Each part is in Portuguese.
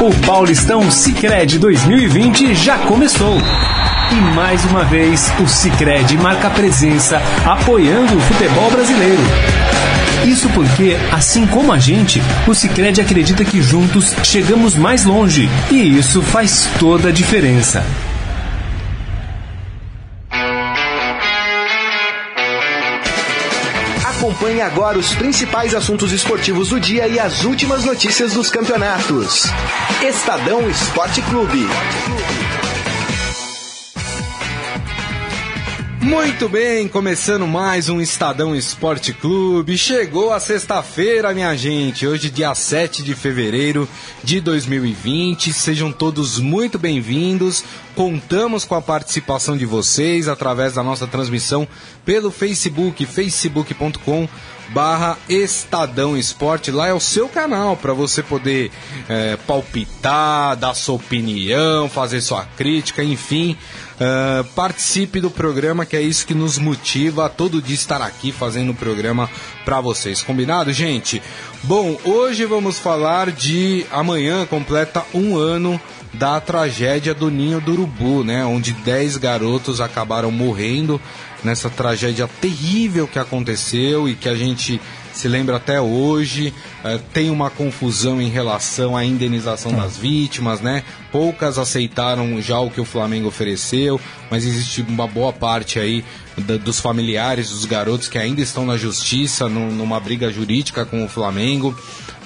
O Paulistão Sicredi 2020 já começou. E mais uma vez, o Sicredi marca presença apoiando o futebol brasileiro. Isso porque, assim como a gente, o Sicredi acredita que juntos chegamos mais longe, e isso faz toda a diferença. Acompanhe agora os principais assuntos esportivos do dia e as últimas notícias dos campeonatos. Estadão Esporte Clube. Muito bem, começando mais um Estadão Esporte Clube. Chegou a sexta-feira, minha gente. Hoje, dia 7 de fevereiro de 2020. Sejam todos muito bem-vindos. Contamos com a participação de vocês através da nossa transmissão pelo Facebook, facebook.com barra Estadão Esporte. Lá é o seu canal para você poder é, palpitar, dar sua opinião, fazer sua crítica, enfim. Uh, participe do programa, que é isso que nos motiva todo dia estar aqui fazendo o programa para vocês. Combinado, gente? Bom, hoje vamos falar de amanhã completa um ano da tragédia do Ninho do Urubu, né? Onde 10 garotos acabaram morrendo nessa tragédia terrível que aconteceu e que a gente se lembra até hoje. Uh, tem uma confusão em relação à indenização das vítimas, né? Poucas aceitaram já o que o Flamengo ofereceu, mas existe uma boa parte aí da, dos familiares dos garotos que ainda estão na justiça, no, numa briga jurídica com o Flamengo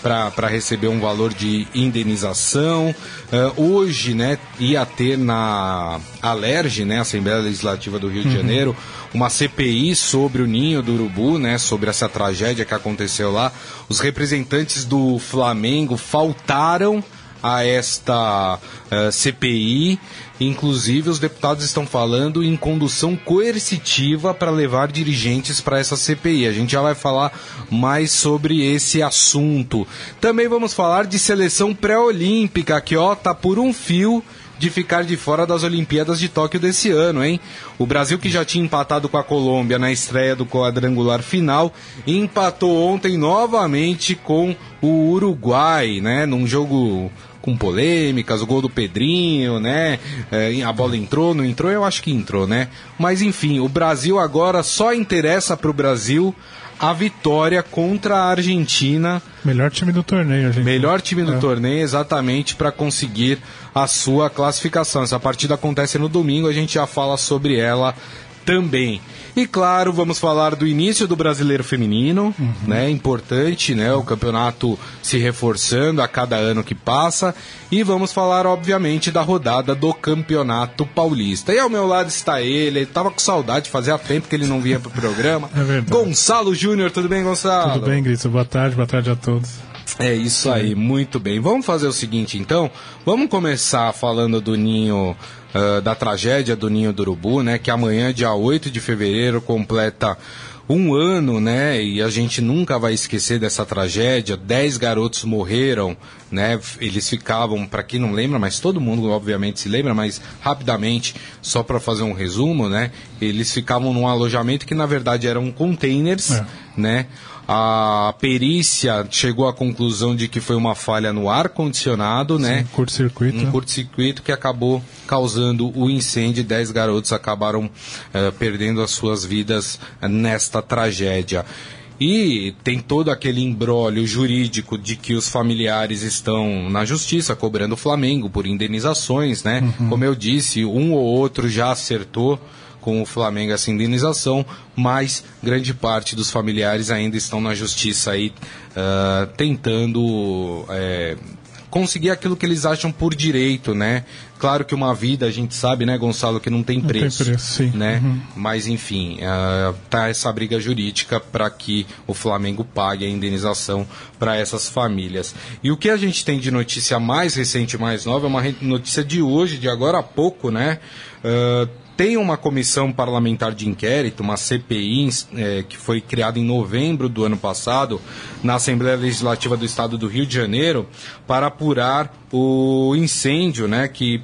para receber um valor de indenização. Uh, hoje, né, ia ter na Alerj, né, Assembleia Legislativa do Rio uhum. de Janeiro, uma CPI sobre o ninho do urubu, né, sobre essa tragédia que aconteceu lá. Os representantes do Flamengo faltaram a esta uh, eh, CPI. Inclusive, os deputados estão falando em condução coercitiva para levar dirigentes para essa CPI. A gente já vai falar mais sobre esse assunto. Também vamos falar de seleção pré-olímpica, que ó, tá por um fio de ficar de fora das Olimpíadas de Tóquio desse ano, hein? O Brasil, que já tinha empatado com a Colômbia na estreia do quadrangular final, empatou ontem novamente com o Uruguai, né? Num jogo com polêmicas, o gol do Pedrinho, né? É, a bola entrou, não entrou? Eu acho que entrou, né? Mas enfim, o Brasil agora só interessa para o Brasil a vitória contra a Argentina. Melhor time do torneio, Argentina. Melhor time do é. torneio, exatamente, para conseguir a sua classificação. Essa partida acontece no domingo, a gente já fala sobre ela também. E claro, vamos falar do início do Brasileiro Feminino, uhum. né? Importante, né? O campeonato se reforçando a cada ano que passa. E vamos falar, obviamente, da rodada do Campeonato Paulista. E ao meu lado está ele, ele tava com saudade, fazia tempo que ele não vinha pro programa. É verdade. Gonçalo Júnior, tudo bem, Gonçalo? Tudo bem, Grito. Boa tarde, boa tarde a todos. É isso aí, muito bem. Vamos fazer o seguinte então, vamos começar falando do ninho uh, da tragédia do Ninho do Urubu, né? Que amanhã, dia 8 de fevereiro, completa um ano, né? E a gente nunca vai esquecer dessa tragédia. Dez garotos morreram, né? Eles ficavam, para quem não lembra, mas todo mundo obviamente se lembra, mas rapidamente, só para fazer um resumo, né? Eles ficavam num alojamento que na verdade eram containers, é. né? A perícia chegou à conclusão de que foi uma falha no ar-condicionado, né? Um curto-circuito. Um curto-circuito que acabou causando o incêndio. Dez garotos acabaram uh, perdendo as suas vidas nesta tragédia. E tem todo aquele embrólio jurídico de que os familiares estão na justiça cobrando o Flamengo por indenizações, né? Uhum. Como eu disse, um ou outro já acertou com o Flamengo essa indenização, mas grande parte dos familiares ainda estão na justiça aí uh, tentando é, conseguir aquilo que eles acham por direito, né? Claro que uma vida, a gente sabe, né, Gonçalo, que não tem preço, não tem preço sim. né? Uhum. Mas enfim, uh, tá essa briga jurídica para que o Flamengo pague a indenização para essas famílias. E o que a gente tem de notícia mais recente, mais nova, é uma notícia de hoje, de agora a pouco, né? Uh, tem uma comissão parlamentar de inquérito, uma CPI, é, que foi criada em novembro do ano passado, na Assembleia Legislativa do Estado do Rio de Janeiro, para apurar o incêndio né, que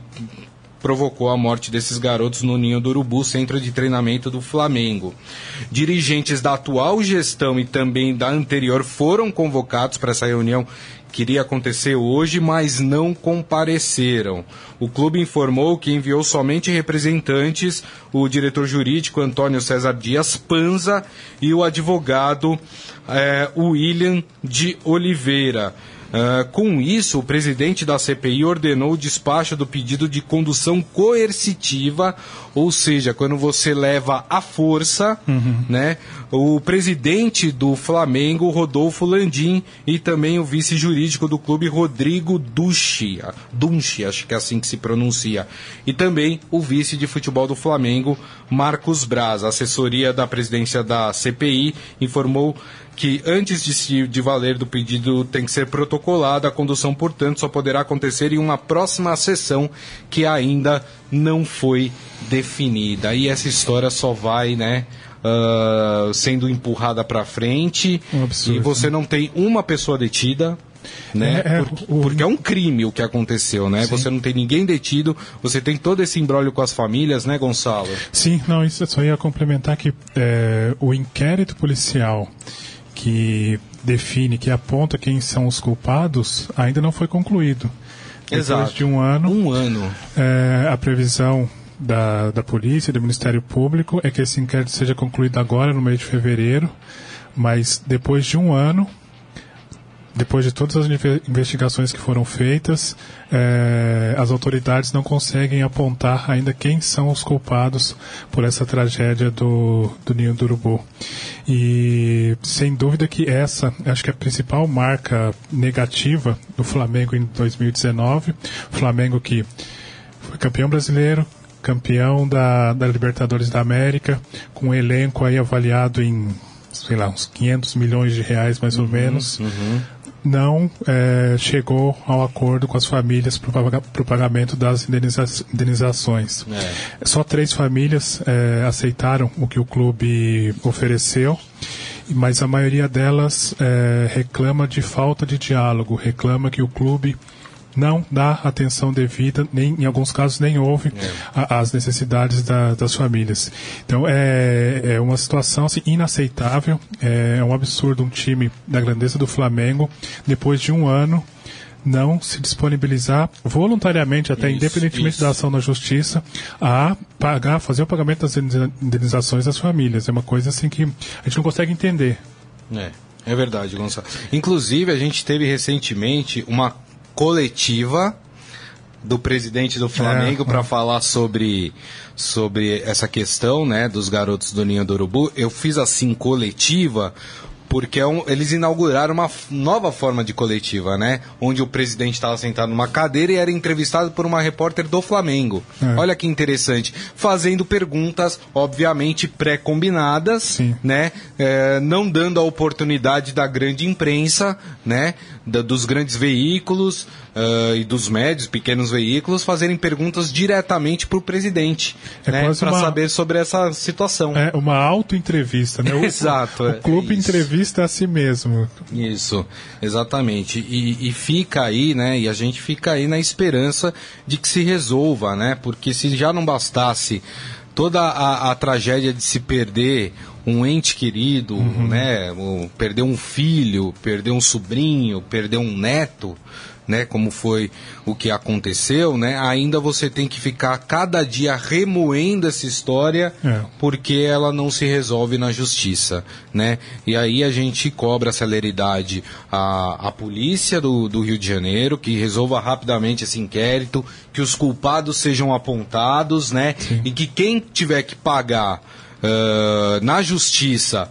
provocou a morte desses garotos no Ninho do Urubu, centro de treinamento do Flamengo. Dirigentes da atual gestão e também da anterior foram convocados para essa reunião queria acontecer hoje, mas não compareceram. O clube informou que enviou somente representantes, o diretor jurídico Antônio César Dias Panza e o advogado eh, William de Oliveira. Uh, com isso, o presidente da CPI ordenou o despacho do pedido de condução coercitiva, ou seja, quando você leva à força, uhum. né? O presidente do Flamengo, Rodolfo Landim, e também o vice jurídico do clube, Rodrigo Ducci, Dunchi, acho que é assim que se pronuncia, e também o vice de futebol do Flamengo, Marcos Braz. A assessoria da presidência da CPI informou que antes de, se, de valer do pedido tem que ser protocolada, a condução, portanto, só poderá acontecer em uma próxima sessão que ainda não foi definida. E essa história só vai, né? Uh, sendo empurrada para frente um absurdo, e você não tem uma pessoa detida, né? É, é, porque, o... porque, é um crime o que aconteceu, né? Sim. Você não tem ninguém detido, você tem todo esse embrólio com as famílias, né, Gonçalo? Sim, não, isso eu só ia complementar que é, o inquérito policial que define, que aponta quem são os culpados, ainda não foi concluído. Exato. Depois de um ano. Um ano. É, a previsão da, da polícia, do Ministério Público, é que esse inquérito seja concluído agora, no mês de fevereiro, mas depois de um ano, depois de todas as investigações que foram feitas, é, as autoridades não conseguem apontar ainda quem são os culpados por essa tragédia do, do Ninho do Urubu. E sem dúvida que essa, acho que é a principal marca negativa do Flamengo em 2019, Flamengo que foi campeão brasileiro, campeão da, da Libertadores da América, com um elenco aí avaliado em sei lá, uns 500 milhões de reais mais ou uhum, menos. Uhum não é, chegou ao acordo com as famílias para o pagamento das indeniza indenizações. É. Só três famílias é, aceitaram o que o clube ofereceu, mas a maioria delas é, reclama de falta de diálogo, reclama que o clube não dá atenção devida, nem em alguns casos nem ouve é. a, as necessidades da, das famílias. Então é, é uma situação assim, inaceitável, é, é um absurdo um time da grandeza do Flamengo, depois de um ano, não se disponibilizar voluntariamente, até isso, independentemente isso. da ação na justiça, a pagar, fazer o pagamento das indenizações das famílias. É uma coisa assim que a gente não consegue entender. É, é verdade, Gonçalo. Inclusive, a gente teve recentemente uma coletiva do presidente do Flamengo é, para falar sobre, sobre essa questão né, dos garotos do Ninho do Urubu. Eu fiz assim coletiva porque é um, eles inauguraram uma nova forma de coletiva, né? Onde o presidente estava sentado numa cadeira e era entrevistado por uma repórter do Flamengo. É. Olha que interessante. Fazendo perguntas, obviamente, pré-combinadas, né? É, não dando a oportunidade da grande imprensa, né? Da, dos grandes veículos uh, e dos médios, pequenos veículos, fazerem perguntas diretamente para o presidente, é né? Para uma... saber sobre essa situação. É uma auto-entrevista, né? O, Exato. O, o clube é entrevista entrevista a si mesmo. Isso, exatamente. E, e, fica aí, né? E a gente fica aí na esperança de que se resolva, né? Porque se já não bastasse toda a, a tragédia de se perder um ente querido, uhum. né? perder um filho, perder um sobrinho, perder um neto, né, como foi o que aconteceu, né, ainda você tem que ficar cada dia remoendo essa história é. porque ela não se resolve na justiça, né? E aí a gente cobra celeridade à, à polícia do, do Rio de Janeiro que resolva rapidamente esse inquérito, que os culpados sejam apontados, né? Sim. E que quem tiver que pagar uh, na justiça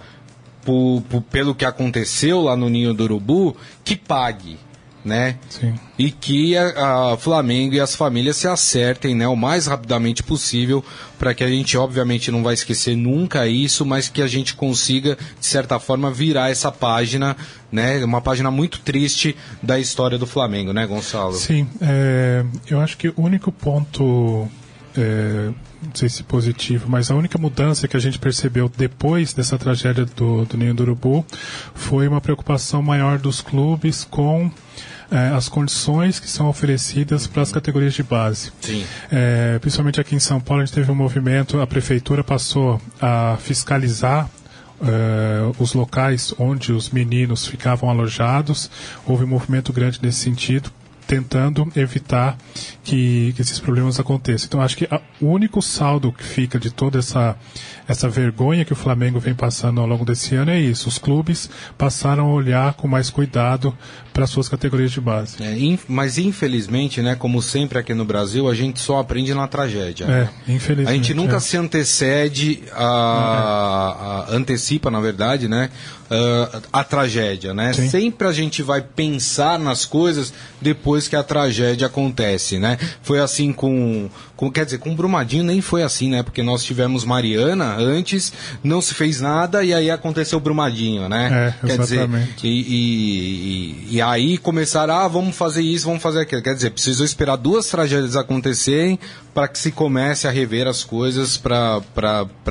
por, por, pelo que aconteceu lá no Ninho do Urubu, que pague, né? Sim. E que a, a, Flamengo e as famílias se acertem, né, o mais rapidamente possível, para que a gente obviamente não vai esquecer nunca isso, mas que a gente consiga de certa forma virar essa página, né, uma página muito triste da história do Flamengo, né, Gonçalo? Sim, é, eu acho que o único ponto é, sei se positivo, mas a única mudança que a gente percebeu depois dessa tragédia do, do Ninho do Urubu foi uma preocupação maior dos clubes com é, as condições que são oferecidas para as categorias de base. É, principalmente aqui em São Paulo, a gente teve um movimento, a prefeitura passou a fiscalizar Uh, os locais onde os meninos ficavam alojados. Houve um movimento grande nesse sentido, tentando evitar que, que esses problemas aconteçam. Então, acho que a, o único saldo que fica de toda essa, essa vergonha que o Flamengo vem passando ao longo desse ano é isso. Os clubes passaram a olhar com mais cuidado para suas categorias de base. É, mas infelizmente, né, como sempre aqui no Brasil, a gente só aprende na tragédia. É, infelizmente. A gente nunca é. se antecede a, a, antecipa, na verdade, né, a, a tragédia, né? Sim. Sempre a gente vai pensar nas coisas depois que a tragédia acontece, né? Foi assim com, com quer dizer, com Brumadinho nem foi assim, né? Porque nós tivemos Mariana antes, não se fez nada e aí aconteceu Brumadinho, né? É, quer dizer, exatamente. e, e, e, e aí começaram, ah, vamos fazer isso, vamos fazer aquilo. Quer dizer, precisou esperar duas tragédias acontecerem para que se comece a rever as coisas para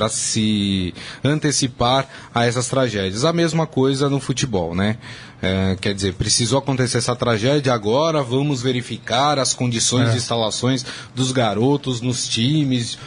se antecipar a essas tragédias. A mesma coisa no futebol, né? É, quer dizer, precisou acontecer essa tragédia, agora vamos verificar as condições É. de instalações dos garotos nos times.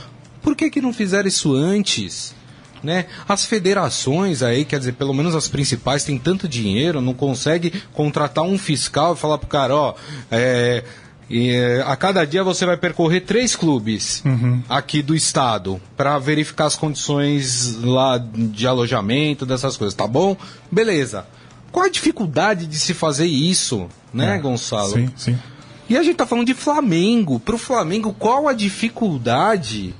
Por que, que não fizeram isso antes? Né? As federações aí, quer dizer, pelo menos as principais, têm tanto dinheiro, não consegue contratar um fiscal e falar pro cara, ó, é, e, é, a cada dia você vai percorrer três clubes aqui do estado para verificar as condições lá de alojamento, dessas coisas, tá bom? Beleza. Qual a dificuldade de se fazer isso, né, É, Gonçalo? Sim, sim. E a gente tá falando de Flamengo. Pro Flamengo, qual a dificuldade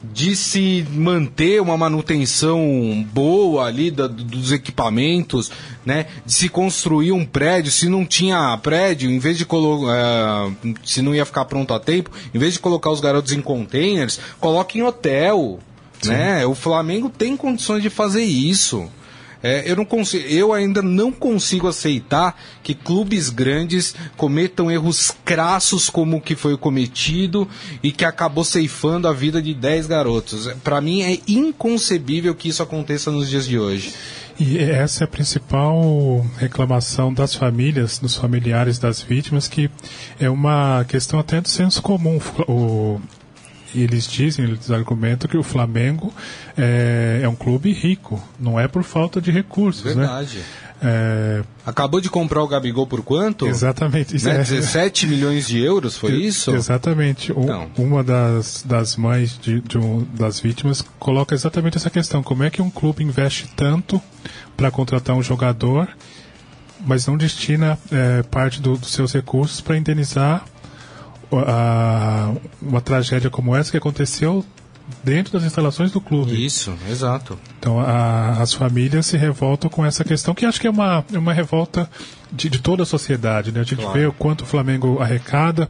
de se manter uma manutenção boa ali da- dos equipamentos, né? De se construir um prédio, se não tinha prédio, em vez de colocar, se não ia ficar pronto a tempo, em vez de colocar os garotos em containers, coloque em hotel, né? O Flamengo tem condições de fazer isso. É, eu, não consigo, eu ainda não consigo aceitar que clubes grandes cometam erros crassos como o que foi cometido e que acabou ceifando a vida de 10 garotos. Para mim é inconcebível que isso aconteça nos dias de hoje. E essa é a principal reclamação das famílias, dos familiares das vítimas, que é uma questão até do senso comum. O, eles dizem, eles argumentam que o Flamengo é, é um clube rico, não é por falta de recursos, né? Verdade. É, Acabou de comprar o Gabigol por quanto? exatamente. Né? é- 17 milhões de euros, foi isso? Exatamente. Um- Então. Uma das, das mães de, de um- das vítimas coloca exatamente essa questão. Como é que um clube investe tanto para contratar um jogador, mas não destina eh, parte do- dos seus recursos para indenizar o- a- uma tragédia como essa que aconteceu dentro das instalações do clube. Isso, exato. Então a- as famílias se revoltam com essa questão, que acho que é uma, é uma revolta de, de toda a sociedade. Né? A gente Claro. vê o quanto o Flamengo arrecada,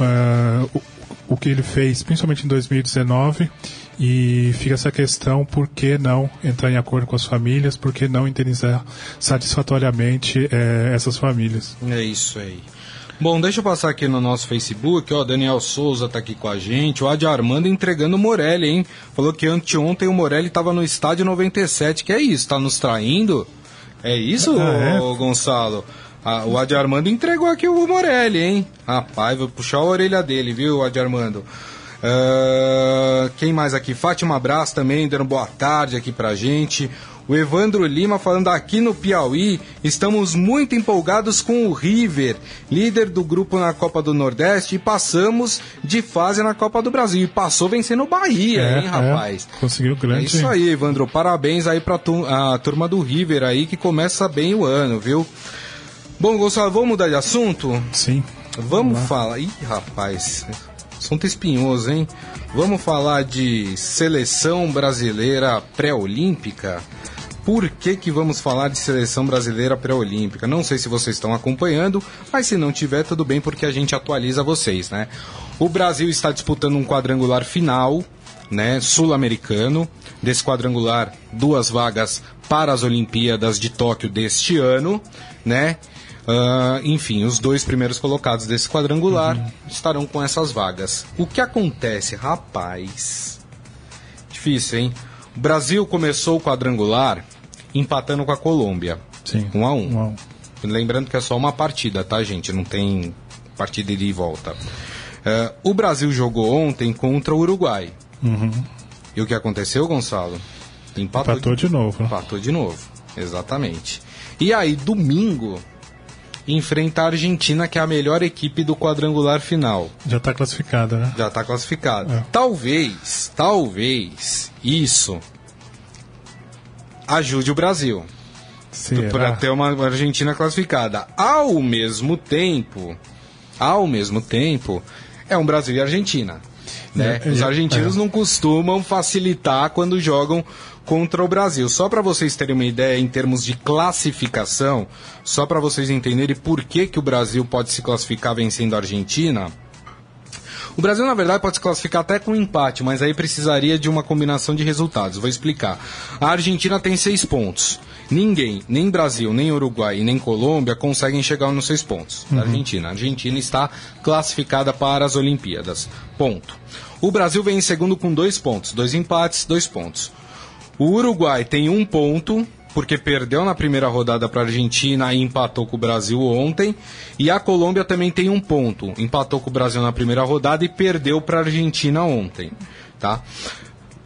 ah, o, o que ele fez, principalmente em 2019, e fica essa questão: por que não entrar em acordo com as famílias, por que não indenizar satisfatoriamente eh, essas famílias? É isso aí. Bom, deixa eu passar aqui no nosso Facebook, ó, Daniel Souza tá aqui com a gente, o Adi Armando entregando o Morelli, hein? Falou que anteontem o Morelli tava no estádio 97, que é isso, tá nos traindo? É isso, Ah, é? Gonçalo? Ah, o Adi Armando entregou aqui o Morelli, hein? Rapaz, vou puxar a orelha dele, viu, Adi Armando? Ah, quem mais aqui? Fátima Brás também dando boa tarde aqui pra gente. O Evandro Lima falando aqui no Piauí, estamos muito empolgados com o River, líder do grupo na Copa do Nordeste, e passamos de fase na Copa do Brasil. E passou vencendo o Bahia, É, hein, é. rapaz? Conseguiu É grande. isso aí, Evandro. Parabéns aí pra tu- a turma do River aí, que começa bem o ano, viu? Bom, Gonçalo, vamos mudar de assunto? Sim. Vamos falar. Ih, rapaz, assunto espinhoso, hein? Vamos falar de seleção brasileira pré-olímpica. Por que, que vamos falar de seleção brasileira pré-olímpica? Não sei se vocês estão acompanhando, mas se não tiver, tudo bem, porque a gente atualiza vocês, né? O Brasil está disputando um quadrangular final, né, sul-americano. Desse quadrangular, duas vagas para as Olimpíadas de Tóquio deste ano, né? Uh, enfim, os dois primeiros colocados desse quadrangular uhum. estarão com essas vagas. O que acontece, rapaz? Difícil, hein? O Brasil começou o quadrangular empatando com a Colômbia. Sim. Um a um. um, a um. Lembrando que é só uma partida, tá, gente? Não tem partida de volta. Uh, o Brasil jogou ontem contra o Uruguai. Uhum. E o que aconteceu, Gonçalo? Empatou, Empatou de, de novo. Empatou de novo, exatamente. E aí, domingo, enfrenta a Argentina, que é a melhor equipe do quadrangular final. Já está classificada, né? Já está classificada. É. Talvez, talvez isso ajude o Brasil para ter uma Argentina classificada. Ao mesmo tempo, ao mesmo tempo, é um Brasil e Argentina. Né? É, Os argentinos é. não costumam facilitar quando jogam contra o Brasil. Só para vocês terem uma ideia em termos de classificação, só para vocês entenderem por que, que o Brasil pode se classificar vencendo a Argentina. O Brasil, na verdade, pode se classificar até com empate, mas aí precisaria de uma combinação de resultados. Vou explicar. A Argentina tem seis pontos. Ninguém, nem Brasil, nem Uruguai, nem Colômbia conseguem chegar nos seis pontos da uhum. Argentina. A Argentina está classificada para as Olimpíadas. Ponto. O Brasil vem em segundo com dois pontos, dois empates, dois pontos. O Uruguai tem um ponto, porque perdeu na primeira rodada para a Argentina e empatou com o Brasil ontem. E a Colômbia também tem um ponto, empatou com o Brasil na primeira rodada e perdeu para a Argentina ontem. Tá?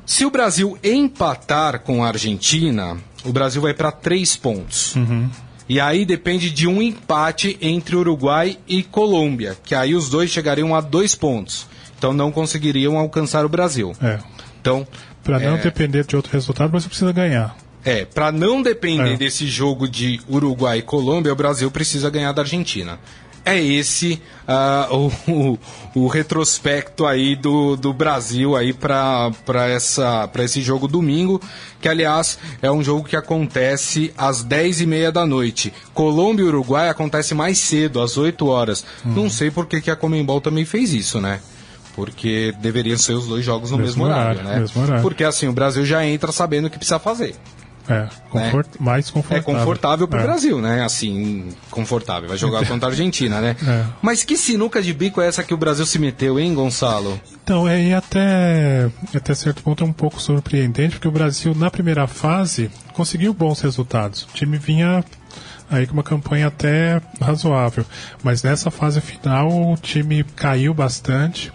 Se o Brasil empatar com a Argentina, o Brasil vai para três pontos. Uhum. E aí depende de um empate entre Uruguai e Colômbia, que aí os dois chegariam a dois pontos. Então não conseguiriam alcançar o Brasil. É. Então para não é... depender de outro resultado, você precisa ganhar. É, para não depender é. desse jogo de Uruguai e Colômbia, o Brasil precisa ganhar da Argentina. É esse uh, o, o, retrospecto aí do, do Brasil aí para esse jogo domingo, que aliás é um jogo que acontece às 10 e meia da noite. Colômbia e Uruguai acontece mais cedo, às 8 horas. Uhum. Não sei por que, que a Comembol também fez isso, né? porque deveriam ser os dois jogos no mesmo, mesmo horário, horário, né? Mesmo horário. Porque assim, o Brasil já entra sabendo o que precisa fazer. É, confort... né? mais confortável. É confortável para o é. Brasil, né? Assim, confortável. Vai jogar contra a Argentina, né? É. Mas que sinuca de bico é essa que o Brasil se meteu, hein, Gonçalo? Então, é, e até, até certo ponto é um pouco surpreendente, porque o Brasil, na primeira fase, conseguiu bons resultados. O time vinha aí com uma campanha até razoável. Mas nessa fase final o time caiu bastante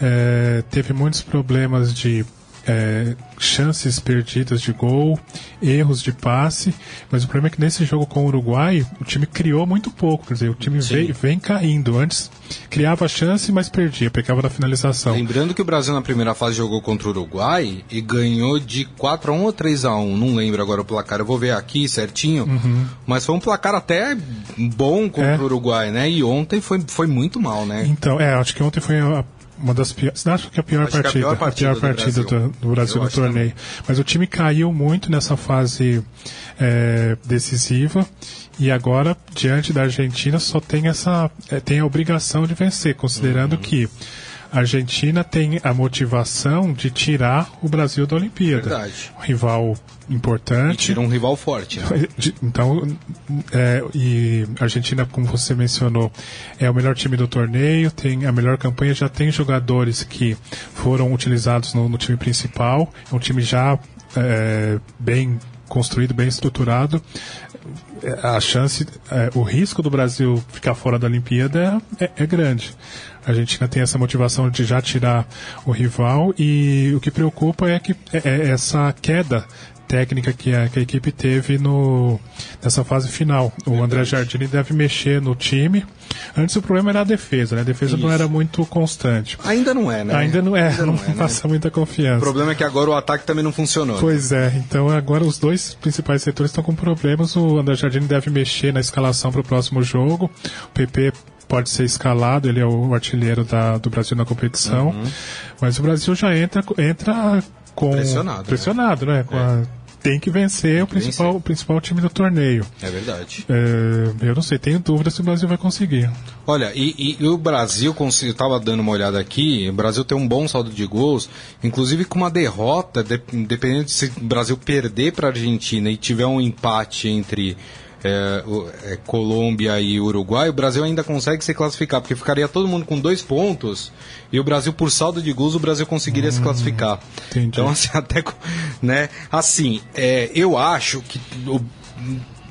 é, teve muitos problemas de é, chances perdidas de gol, erros de passe, mas o problema é que nesse jogo com o Uruguai, o time criou muito pouco, quer dizer, o time vem, vem, caindo. Antes criava chance, mas perdia, pegava na finalização. Lembrando que o Brasil na primeira fase jogou contra o Uruguai e ganhou de 4 a 1 ou 3 a 1 não lembro agora o placar, eu vou ver aqui certinho, uhum. mas foi um placar até bom contra é. o Uruguai, né? E ontem foi, foi muito mal, né? Então, é, acho que ontem foi a uma das piores. Acho que é a pior Acho partida. É a pior partida, a pior partida do Brasil, do, do Brasil no torneio. Também. Mas o time caiu muito nessa fase é, decisiva e agora diante da Argentina só tem essa é, tem a obrigação de vencer, considerando uhum. que a Argentina tem a motivação de tirar o Brasil da Olimpíada. Verdade. Um rival importante. E tira um rival forte. Né? Então, é, e a Argentina, como você mencionou, é o melhor time do torneio, tem a melhor campanha, já tem jogadores que foram utilizados no, no time principal, é um time já é, bem construído, bem estruturado a chance, é, o risco do Brasil ficar fora da Olimpíada é, é, grande. A Argentina tem essa motivação de já tirar o rival e o que preocupa é que é, é essa queda técnica que a, que a, equipe teve no, nessa fase final. O Verdade. André Jardini deve mexer no time. Antes o problema era a defesa, né? A defesa Isso. não era muito constante. Ainda não é, né? Ainda não é, Ainda não, não é, né? passa né? muita confiança. O problema é que agora o ataque também não funcionou. Pois é, então agora os dois principais setores estão com problemas. O André Jardini deve mexer na escalação para o próximo jogo. O PP pode ser escalado, ele é o artilheiro da, do Brasil na competição. Uhum. Mas o Brasil já entra, entra com. Pressionado. Pressionado, né? né? Com é. a tem que vencer tem o, principal, vencer. o principal time do torneio. É verdade. É, eu não sei, tenho dúvida se o Brasil vai conseguir. Olha, e, e o Brasil, eu estava dando uma olhada aqui, o Brasil tem um bom saldo de gols, inclusive com uma derrota, de, dependendo de se o Brasil perder para a Argentina e tiver um empate entre é, é, Colômbia e Uruguai, o Brasil ainda consegue se classificar, porque ficaria todo mundo com dois pontos e o Brasil, por saldo de gols, o Brasil conseguiria hum, se classificar. Entendi. Então, assim, até. Né, assim, é, eu acho que. O,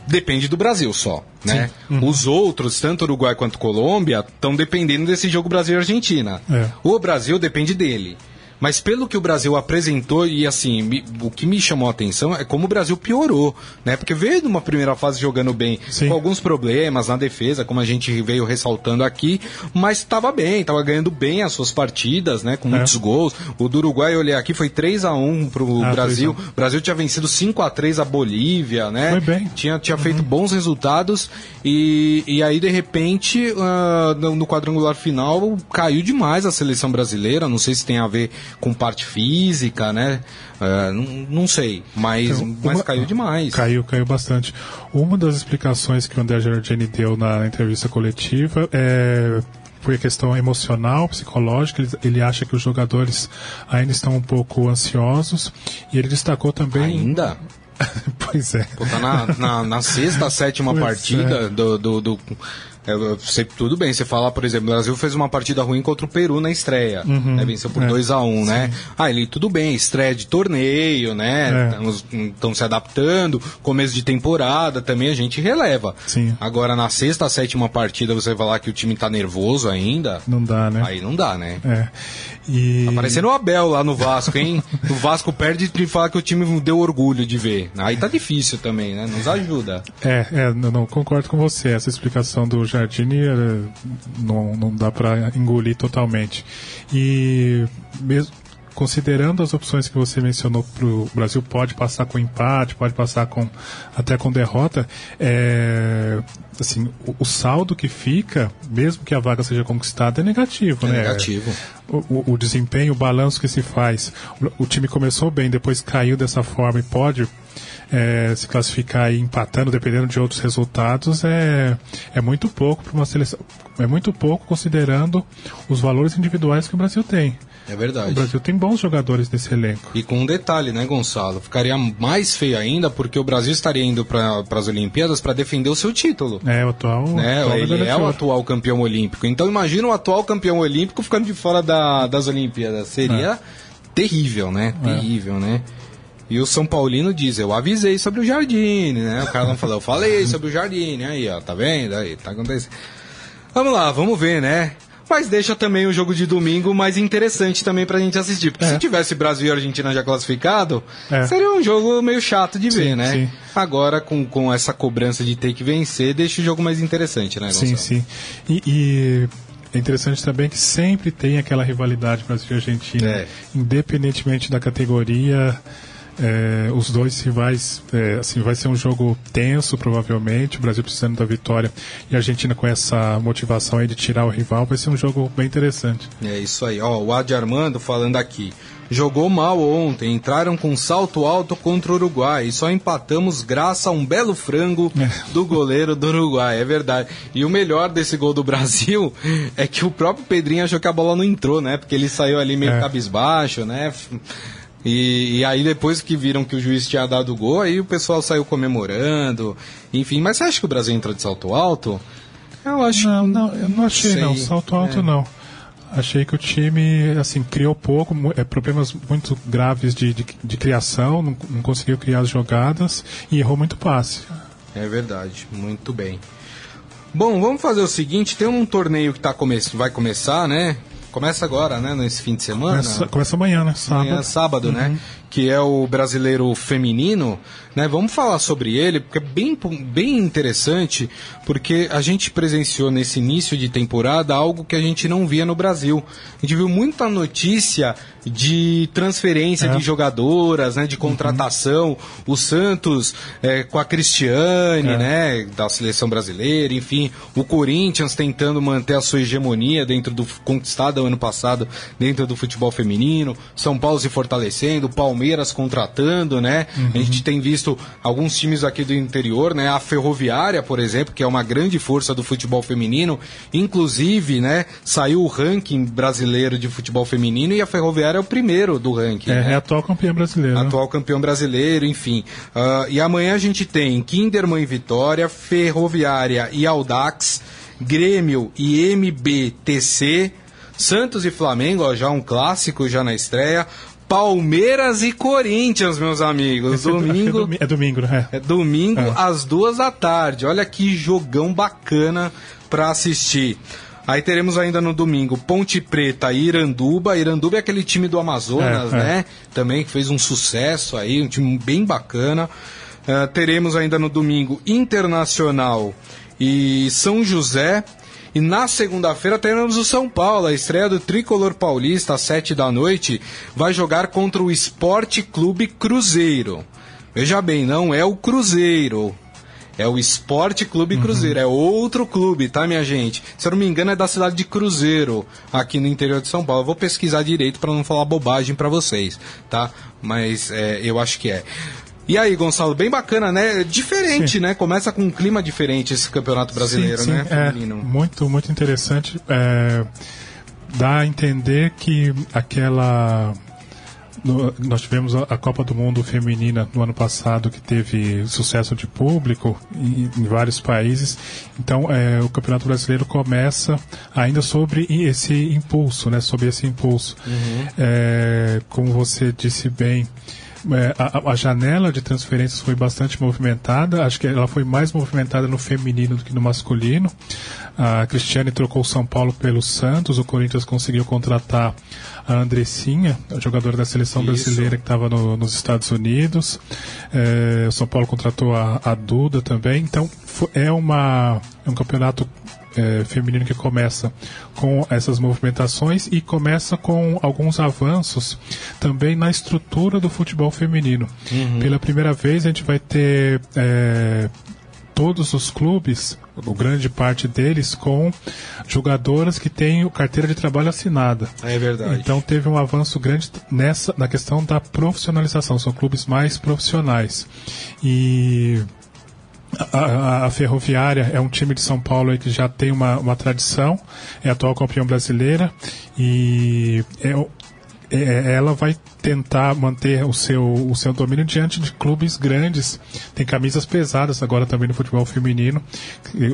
depende do Brasil só, né? Uhum. Os outros, tanto Uruguai quanto Colômbia, estão dependendo desse jogo Brasil e Argentina. É. O Brasil depende dele. Mas pelo que o Brasil apresentou, e assim, me, o que me chamou a atenção é como o Brasil piorou, né? Porque veio numa primeira fase jogando bem, Sim. com alguns problemas na defesa, como a gente veio ressaltando aqui, mas estava bem, estava ganhando bem as suas partidas, né? Com É. muitos gols. O do Uruguai, eu olhei aqui, foi 3 a 1 pro Ah, Brasil. 3 a 1. O Brasil tinha vencido 5 a 3 a Bolívia, né? Foi bem. Tinha, tinha feito bons resultados e, e aí, de repente, no, no quadrangular final, caiu demais a seleção brasileira. Não sei se tem a ver com parte física, né? Ah, não, não sei, mas, Então, mas uma- caiu demais. Caiu, caiu bastante. Uma das explicações que o André Giardini deu na entrevista coletiva é foi a questão emocional, psicológica. Ele, ele acha que os jogadores ainda estão um pouco ansiosos e ele destacou também. Ainda? pois é. Pô, tá na, na, na sexta, sétima Pois partida do. do, do é, você- tudo bem, você fala, por exemplo, o Brasil fez uma partida ruim contra o Peru na estreia. né, venceu por é. 2 a 1 né? Ah, ele tudo bem, estreia de torneio, né? É. Estão se adaptando, começo de temporada também a gente releva. Sim. Agora, na sexta, sétima partida, você falar que o time tá nervoso ainda, Não dá, né? aí não dá, né? É. E... Tá parecendo o Abel lá no Vasco, hein? o Vasco perde e fala que o time deu orgulho de ver. Aí tá difícil também, né? Nos ajuda. É, é, não, não, concordo com você. Essa explicação do Jardine não, não dá para engolir totalmente. E mesmo considerando as opções que você mencionou para o Brasil pode passar com empate, pode passar com até com derrota, é, assim, o, o saldo que fica, mesmo que a vaga seja conquistada, é negativo, É né? negativo. O, o- desempenho, o balanço que se faz. O, o time começou bem, depois caiu dessa forma e pode é, se classificar aí empatando, dependendo de outros resultados, é, é muito pouco para uma seleção. É muito pouco considerando os valores individuais que o Brasil tem. É O verdade. Brasil tem bons jogadores nesse elenco. E com um detalhe, né, Gonçalo? Ficaria mais feio ainda porque o Brasil estaria indo para as Olimpíadas para defender o seu título. É, o atual. Né? atual Ele é o atual campeão olímpico. Então imagina o atual campeão olímpico ficando de fora da- das Olimpíadas. Seria terrível, né? Terrível, né? E o São Paulino diz, eu avisei sobre o Jardine, né? O cara não falou, eu falei sobre o Jardine. Aí, ó, tá vendo? Aí, tá acontecendo. Vamos lá, vamos ver, né? Mas deixa também o jogo de domingo mais interessante também pra gente assistir. Porque É. se tivesse Brasil e Argentina já classificado, É. seria um jogo meio chato de ver, Sim, né? sim. Agora, com, com essa cobrança de ter que vencer, deixa o jogo mais interessante, né, Gonçalo? Sim, sim. E, e é interessante também que sempre tem aquela rivalidade Brasil e Argentina. É. Independentemente da categoria, é, os dois rivais, é, assim, vai ser um jogo tenso, provavelmente. O Brasil precisando da vitória e a Argentina com essa motivação aí de tirar o rival, vai ser um jogo bem interessante. É isso aí. Ó, o Adi Armando falando aqui. Jogou mal ontem, entraram com salto alto contra o Uruguai e só empatamos graças a um belo frango do goleiro do Uruguai, é verdade. E o melhor desse gol do Brasil é que o próprio Pedrinho achou que a bola não entrou, né? Porque ele saiu ali meio É. cabisbaixo, né? E, e aí depois que viram que o juiz tinha dado o gol, aí o pessoal saiu comemorando, enfim. Mas você acha que o Brasil entrou de salto alto? Eu acho Não, que não, eu não achei sei. não. Salto alto É. não. Achei que o time assim criou pouco, é, problemas muito graves de, de, de criação, não, não conseguiu criar as jogadas e errou muito passe. É verdade, muito bem. Bom, vamos fazer o seguinte, tem um torneio que tá come vai começar, né? Começa agora, né? Nesse fim de semana. Começa, começa amanhã, né? Sábado. Amanhã, sábado, né? Que é o brasileiro feminino, né? Vamos falar sobre ele, porque é bem, bem interessante, porque a gente presenciou nesse início de temporada algo que a gente não via no Brasil. A gente viu muita notícia de transferência É. de jogadoras, né? De contratação. O Santos é, com a Cristiane, É. né? Da seleção brasileira, enfim. O Corinthians tentando manter a sua hegemonia dentro do conquistada ano passado dentro do futebol feminino. São Paulo se fortalecendo, Palmeiras contratando, né? A gente tem visto alguns times aqui do interior, né? A Ferroviária, por exemplo, que é uma grande força do futebol feminino, inclusive, né? Saiu o ranking brasileiro de futebol feminino e a Ferroviária é o primeiro do ranking. É, né? é atual campeão brasileiro. né? atual campeão brasileiro, enfim. Ah, e amanhã a gente tem Kinderman e Vitória, Ferroviária e Audax, Grêmio e MBTC, Santos e Flamengo, ó, já um clássico já na estreia. Palmeiras e Corinthians, meus amigos. É que Domingo. É, domi- é domingo, né? É domingo É. às duas da tarde. Olha que jogão bacana pra assistir. Aí teremos ainda no domingo Ponte Preta e Iranduba. Iranduba é aquele time do Amazonas, É, é. né? Também que fez um sucesso aí, um time bem bacana. Eh, teremos ainda no domingo Internacional e São José. E na segunda-feira teremos o São Paulo, a estreia do Tricolor Paulista, às sete da noite, vai jogar contra o Esporte Clube Cruzeiro. Veja bem, não é o Cruzeiro. É o Esporte Clube Cruzeiro, é outro clube, tá, minha gente? Se eu não me engano, é da cidade de Cruzeiro, aqui no interior de São Paulo. Eu vou pesquisar direito para não falar bobagem para vocês, tá? Mas é, eu acho que é. E aí, Gonçalo, bem bacana, né? Diferente, né? Começa com um clima diferente esse campeonato brasileiro, sim, sim, né? é, Feminino. muito, muito interessante. É, dá a entender que aquela. No- nós tivemos a, a Copa do Mundo Feminina no ano passado, que teve sucesso de público em, em vários países. Então, é, o Campeonato Brasileiro começa ainda sobre esse impulso, né? Sobre esse impulso. É, como você disse bem. É, a, a janela de transferências foi bastante movimentada. Acho que ela foi mais movimentada no feminino do que no masculino. A Cristiane trocou o São Paulo pelo Santos. O Corinthians conseguiu contratar a Andressinha, a jogadora da seleção Isso. brasileira que estava no- nos Estados Unidos. É, o São Paulo contratou a, a Duda também. Então é, uma, é um campeonato é, feminino que começa com essas movimentações e começa com alguns avanços também na estrutura do futebol feminino. Pela primeira vez a gente vai ter é, todos os clubes, grande parte deles, com jogadoras que têm carteira de trabalho assinada. É verdade. Então teve um avanço grande nessa na questão da profissionalização. São clubes mais profissionais. E a, a- Ferroviária é um time de São Paulo que já tem uma, uma tradição, é atual campeão brasileira e é é- ela vai tentar manter o seu, o seu domínio diante de clubes grandes. Tem camisas pesadas agora também no futebol feminino.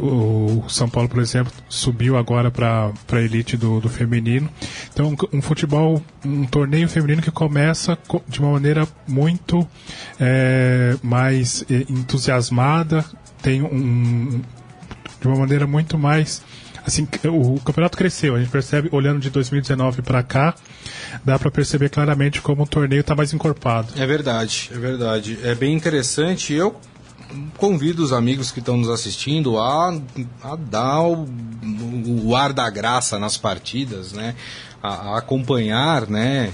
O, São Paulo, por exemplo, subiu agora para a elite do, do feminino. Então, um, futebol, um torneio feminino que começa co- de uma maneira muito é, mais eh, entusiasmada, tem um, de uma maneira muito mais assim o, o campeonato cresceu a gente percebe olhando de 2019 para cá dá para perceber claramente como o torneio está mais encorpado É verdade, é verdade. É bem interessante. Eu convido os amigos que estão nos assistindo a, a dar o, o ar da graça nas partidas, né? A, a acompanhar, né?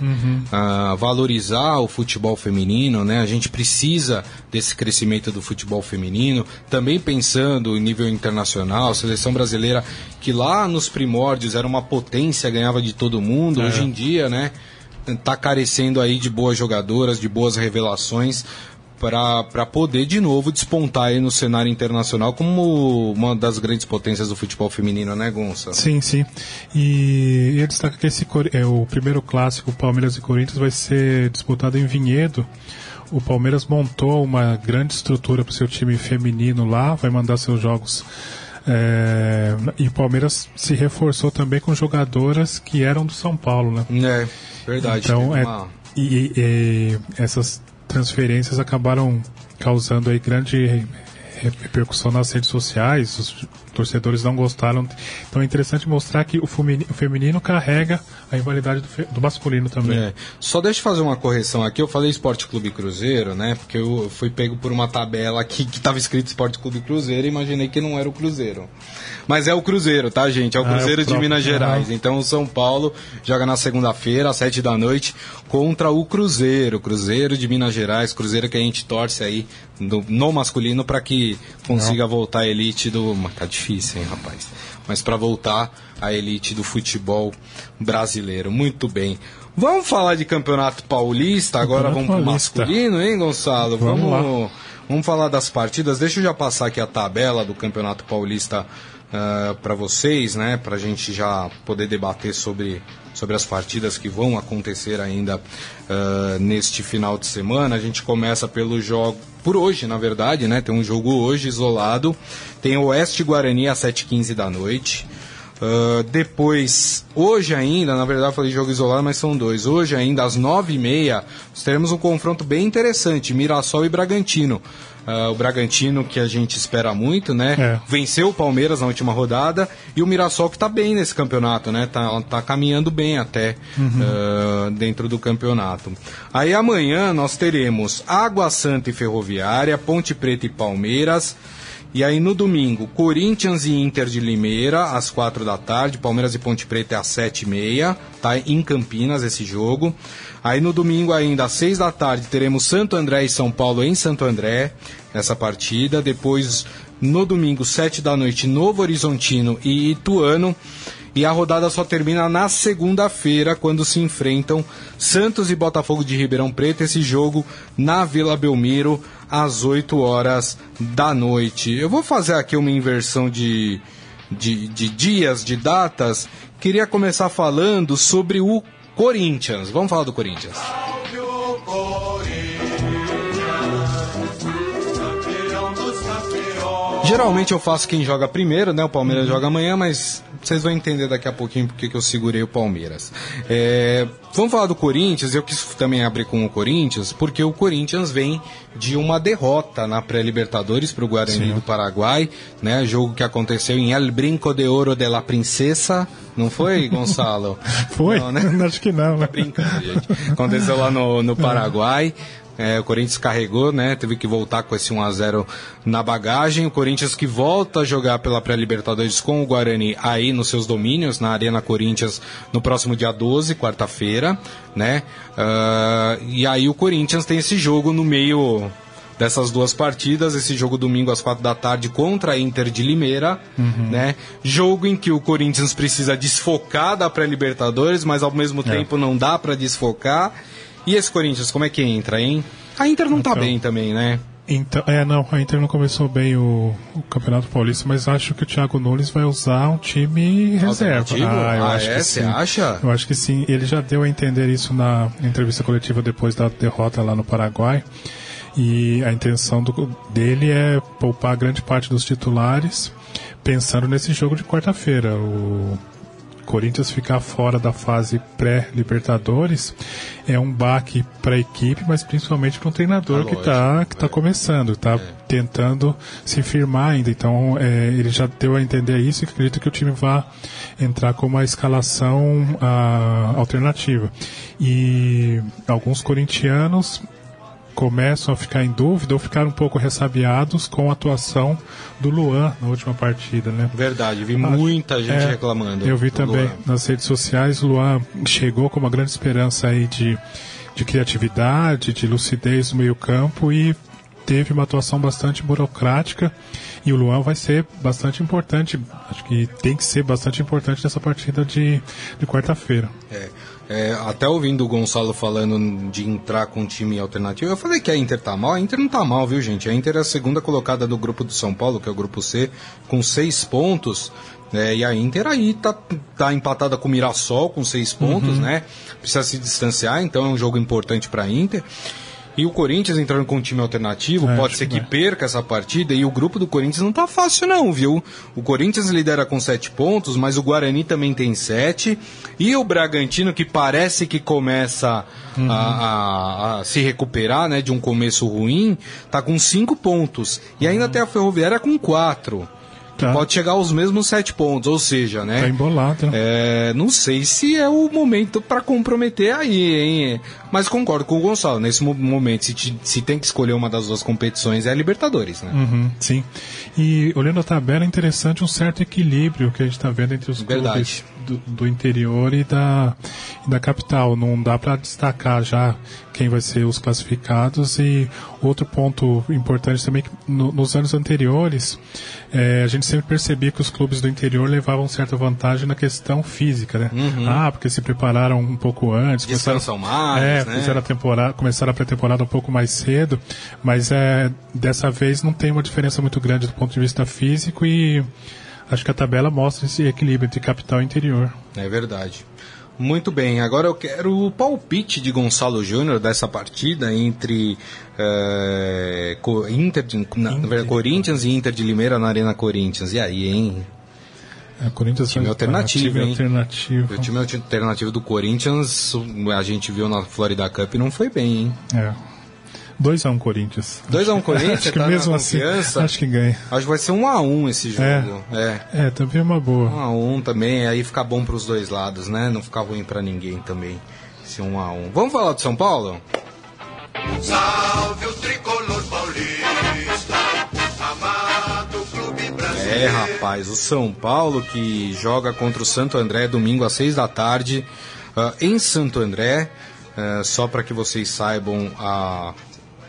A valorizar o futebol feminino, né? A gente precisa desse crescimento do futebol feminino. Também pensando em nível internacional, seleção brasileira que lá nos primórdios era uma potência, ganhava de todo mundo. Hoje em dia, né? tá carecendo aí de boas jogadoras, de boas revelações para poder de novo despontar aí no cenário internacional como uma das grandes potências do futebol feminino, né, Gonça? sim sim e eu destaco que esse é o primeiro clássico Palmeiras e Corinthians vai ser disputado em Vinhedo o Palmeiras montou uma grande estrutura para o seu time feminino lá vai mandar seus jogos é, e o Palmeiras se reforçou também com jogadoras que eram do São Paulo, né? É, verdade. Então, é, uma- e, e- e essas transferências acabaram causando aí grande re- repercussão nas redes sociais, os torcedores não gostaram. Então é interessante mostrar que o femini- o feminino carrega a rivalidade do, fe- do masculino também. É. Só deixa eu fazer uma correção aqui. Eu falei Esporte Clube Cruzeiro, né? Porque eu fui pego por uma tabela aqui que estava escrito Esporte Clube Cruzeiro e imaginei que não era o Cruzeiro. Mas é o Cruzeiro, tá, gente? É o Ah, é o Cruzeiro de. Minas Gerais. Então o São Paulo joga na segunda-feira, às sete da noite, contra o Cruzeiro. Cruzeiro de Minas Gerais. Cruzeiro que a gente torce aí no, no masculino para que consiga voltar à elite do. Tá difícil difícil, hein, rapaz. Mas para voltar à elite do futebol brasileiro, muito bem. Vamos falar de Campeonato Paulista, agora Campeonato vamos pro Paulista. masculino, hein, Gonçalo? Vamos vamos, vamos falar das partidas. Deixa eu já passar aqui a tabela do Campeonato Paulista para vocês, né? Pra gente já poder debater sobre, sobre as partidas que vão acontecer ainda ah, neste final de semana. A gente começa pelo jogo. Por hoje, na verdade, né? Tem um jogo hoje isolado. Tem o Oeste Guarani às 7h15 da noite. Uh, depois, hoje ainda, na verdade eu falei jogo isolado, mas são dois. Hoje ainda, às nove e meia, nós teremos um confronto bem interessante, Mirassol e Bragantino. Uh, o Bragantino, que a gente espera muito, né? É. Venceu o Palmeiras na última rodada e o Mirassol que tá bem nesse campeonato, né? Tá, tá caminhando bem até uh, dentro do campeonato. Aí amanhã nós teremos Água Santa e Ferroviária, Ponte Preta e Palmeiras. E aí no domingo, Corinthians e Inter de Limeira, às quatro da tarde, Palmeiras e Ponte Preta é às sete e meia, tá? Em Campinas esse jogo. Aí no domingo ainda, às seis da tarde, teremos Santo André e São Paulo em Santo André, nessa partida. Depois, no domingo, sete da noite, Novo Horizontino e Ituano. E a rodada só termina na segunda-feira, quando se enfrentam Santos e Botafogo de Ribeirão Preto. Esse jogo na Vila Belmiro, às 8 horas da noite. Eu vou fazer aqui uma inversão de, de, de dias, de datas. Queria começar falando sobre o Corinthians. Vamos falar do Corinthians. Geralmente eu faço quem joga primeiro, né? O Palmeiras joga amanhã, mas vocês vão entender daqui a pouquinho porque que eu segurei o Palmeiras. É, vamos falar do Corinthians, eu quis também abrir com o Corinthians, porque o Corinthians vem de uma derrota na pré-Libertadores para o Guarani Sim. do Paraguai, né? Jogo que aconteceu em El Brinco de Ouro de la Princesa, não foi, Gonçalo? Foi? Não, né? Acho que não, né? brincando, gente. Aconteceu lá no, no Paraguai. É, o Corinthians carregou, né? Teve que voltar com esse 1 a 0 na bagagem. O Corinthians que volta a jogar pela pré-Libertadores com o Guarani aí nos seus domínios, na Arena Corinthians, no próximo dia 12, quarta-feira, né? Ah, e aí o Corinthians tem esse jogo no meio dessas duas partidas, esse jogo domingo às quatro da tarde contra a Inter de Limeira, né? Jogo em que o Corinthians precisa desfocar da pré-Libertadores, mas ao mesmo É. tempo não dá pra desfocar. E esse Corinthians, como é que entra, hein? A Inter não tá Então. bem também, né? Então, é, não, a Inter não começou bem o, o Campeonato Paulista, mas acho que o Thiago Nunes vai usar um time reserva. Ah, eu Ah, acho é? que Você sim. acha? Eu acho que sim. Ele já deu a entender isso na entrevista coletiva depois da derrota lá no Paraguai. E a intenção do- dele é poupar grande parte dos titulares, pensando nesse jogo de quarta-feira. O Corinthians ficar fora da fase pré-Libertadores é um baque para a equipe, mas principalmente para um treinador Ah, que está que tá começando, está tentando se firmar ainda. Então é, ele já deu a entender isso e acredito que o time vá entrar com uma escalação ah, alternativa. E alguns corintianos começam a ficar em dúvida ou ficar um pouco ressabiados com a atuação do Luan na última partida, né? Verdade, vi muita gente É, reclamando. Eu vi também Luan. nas redes sociais, o Luan chegou com uma grande esperança aí de, de criatividade, de lucidez no meio campo e teve uma atuação bastante burocrática e o Luan vai ser bastante importante, acho que tem que ser bastante importante nessa partida de, de quarta-feira. É, é, até ouvindo o Gonçalo falando de entrar com um time alternativo, eu falei que a Inter tá mal. A Inter não tá mal, viu, gente? A Inter é a segunda colocada do grupo do São Paulo, que é o grupo C, com seis pontos. né? e a Inter aí tá, tá empatada com o Mirassol com seis pontos, né? Precisa se distanciar, então é um jogo importante pra Inter. E o Corinthians entrando com um time alternativo, É, pode ser que que vai. perca essa partida e o grupo do Corinthians não tá fácil não, viu? O Corinthians lidera com sete pontos, mas o Guarani também tem sete. E o Bragantino, que parece que começa Uhum. a, a- a se recuperar, né, de um começo ruim, tá com cinco pontos. E ainda tem a Ferroviária com quatro. Que Tá. pode chegar aos mesmos sete pontos, ou seja, né? Tá embolado. É, não sei se é o momento para comprometer aí, hein? Mas concordo com o Gonçalo. Nesse mo- momento, se, te- se tem que escolher uma das duas competições, é a Libertadores, né? Uhum, sim. E olhando a tabela, é interessante um certo equilíbrio que a gente está vendo entre os Verdade. clubes do, do interior e da, e da capital. Não dá para destacar já quem vai ser os classificados. E outro ponto importante também, que no- nos anos anteriores, eh, a gente sempre percebia que os clubes do interior levavam certa vantagem na questão física, né? Ah, porque se prepararam um pouco antes. Descansam mais, é, né? fizeram a temporada, começaram a pré-temporada um pouco mais cedo, mas é, dessa vez não tem uma diferença muito grande do ponto de vista físico e acho que a tabela mostra esse equilíbrio entre capital e interior. É verdade. Muito bem, agora eu quero o palpite de Gonçalo Júnior dessa partida entre Co- Inter, de- na- verdade, Corinthians e Inter de Limeira na Arena Corinthians. E aí, hein? É, o Corinthians Time vai- alternativo, time hein? alternativo. O time alternativo do Corinthians, a gente viu na Florida Cup e não foi bem, hein? É. 2x1 Corinthians. 2x1 Corinthians, acho que tá mesmo assim, acho que ganha. Acho que vai ser 1x1 esse jogo. É. É, também é uma boa. 1x1 também, aí fica bom pros dois lados, né? Não fica ruim pra ninguém também. Esse 1x1. Vamos falar do São Paulo? Salve É, rapaz, o São Paulo que joga contra o Santo André domingo às 6 da tarde ah, em Santo André. Ah, só para que vocês saibam a,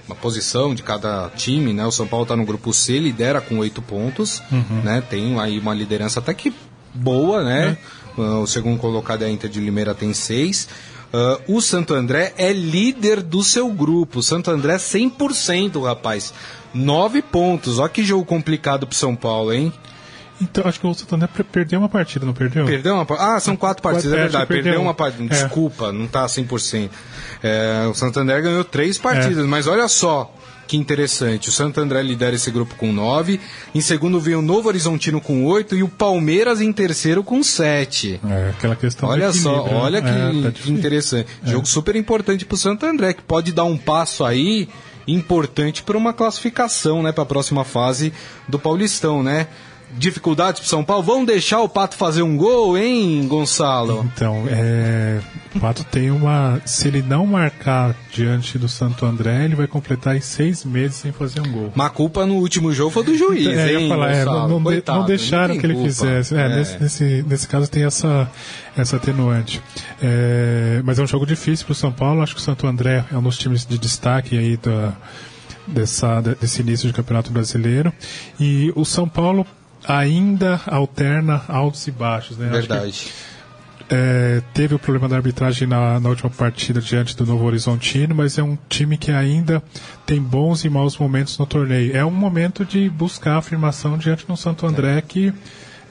a posição de cada time, né? O São Paulo está no grupo C, lidera com oito pontos, né? Tem aí uma liderança até que boa, né? Ah, o segundo colocado é a Inter de Limeira tem seis. Ah, o Santo André é líder do seu grupo. O Santo André 100%, rapaz. Nove pontos. Olha que jogo complicado pro São Paulo, hein? Então, acho que o Santander per- perdeu uma partida, não perdeu? Perdeu uma partida? Ah, são quatro partidas, é é, verdade. Perdeu perdeu. uma partida. É. Desculpa, não tá 100%. É, o Santander ganhou três partidas, mas olha só que interessante. O Santander lidera esse grupo com nove. Em segundo vem o Novo Horizontino com oito e o Palmeiras em terceiro com sete. É, aquela questão Olha só, né? olha que, É, tá interessante. Jogo super importante pro Santo André, que pode dar um passo aí importante para uma classificação, né, para a próxima fase do Paulistão, né? Dificuldades pro São Paulo, vão deixar o Pato fazer um gol, hein, Gonçalo? Então, é, o Pato tem uma. Se ele não marcar diante do Santo André, ele vai completar aí seis meses sem fazer um gol. Mas a culpa no último jogo foi do juiz, É, hein, falar, é, não, Coitado, não deixaram que ele culpa. fizesse. É, É. Nesse, nesse, caso tem essa, essa atenuante. É, mas é um jogo difícil para o São Paulo. Acho que o Santo André é um dos times de destaque aí da, dessa, desse início de campeonato brasileiro. E o São Paulo ainda alterna altos e baixos. Né? Verdade. é, teve o problema da arbitragem na, na última partida diante do Novo Horizontino, mas é um time que ainda tem bons e maus momentos no torneio. É um momento de buscar afirmação diante do Santo André que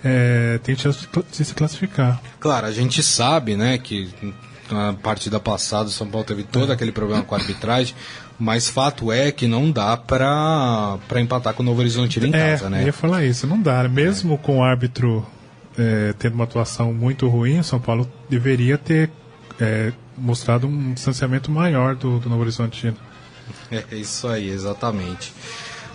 é, tem chance de se classificar. Claro, a gente sabe, né, que na partida passada o São Paulo teve todo aquele problema com a arbitragem, mas fato é que não dá pra, pra empatar com o Novo Horizontino em é, casa, eu né? ia falar isso, não dá. Mesmo com o árbitro é, tendo uma atuação muito ruim, o São Paulo deveria ter é, mostrado um distanciamento maior do, do Novo Horizontino. É isso aí, exatamente.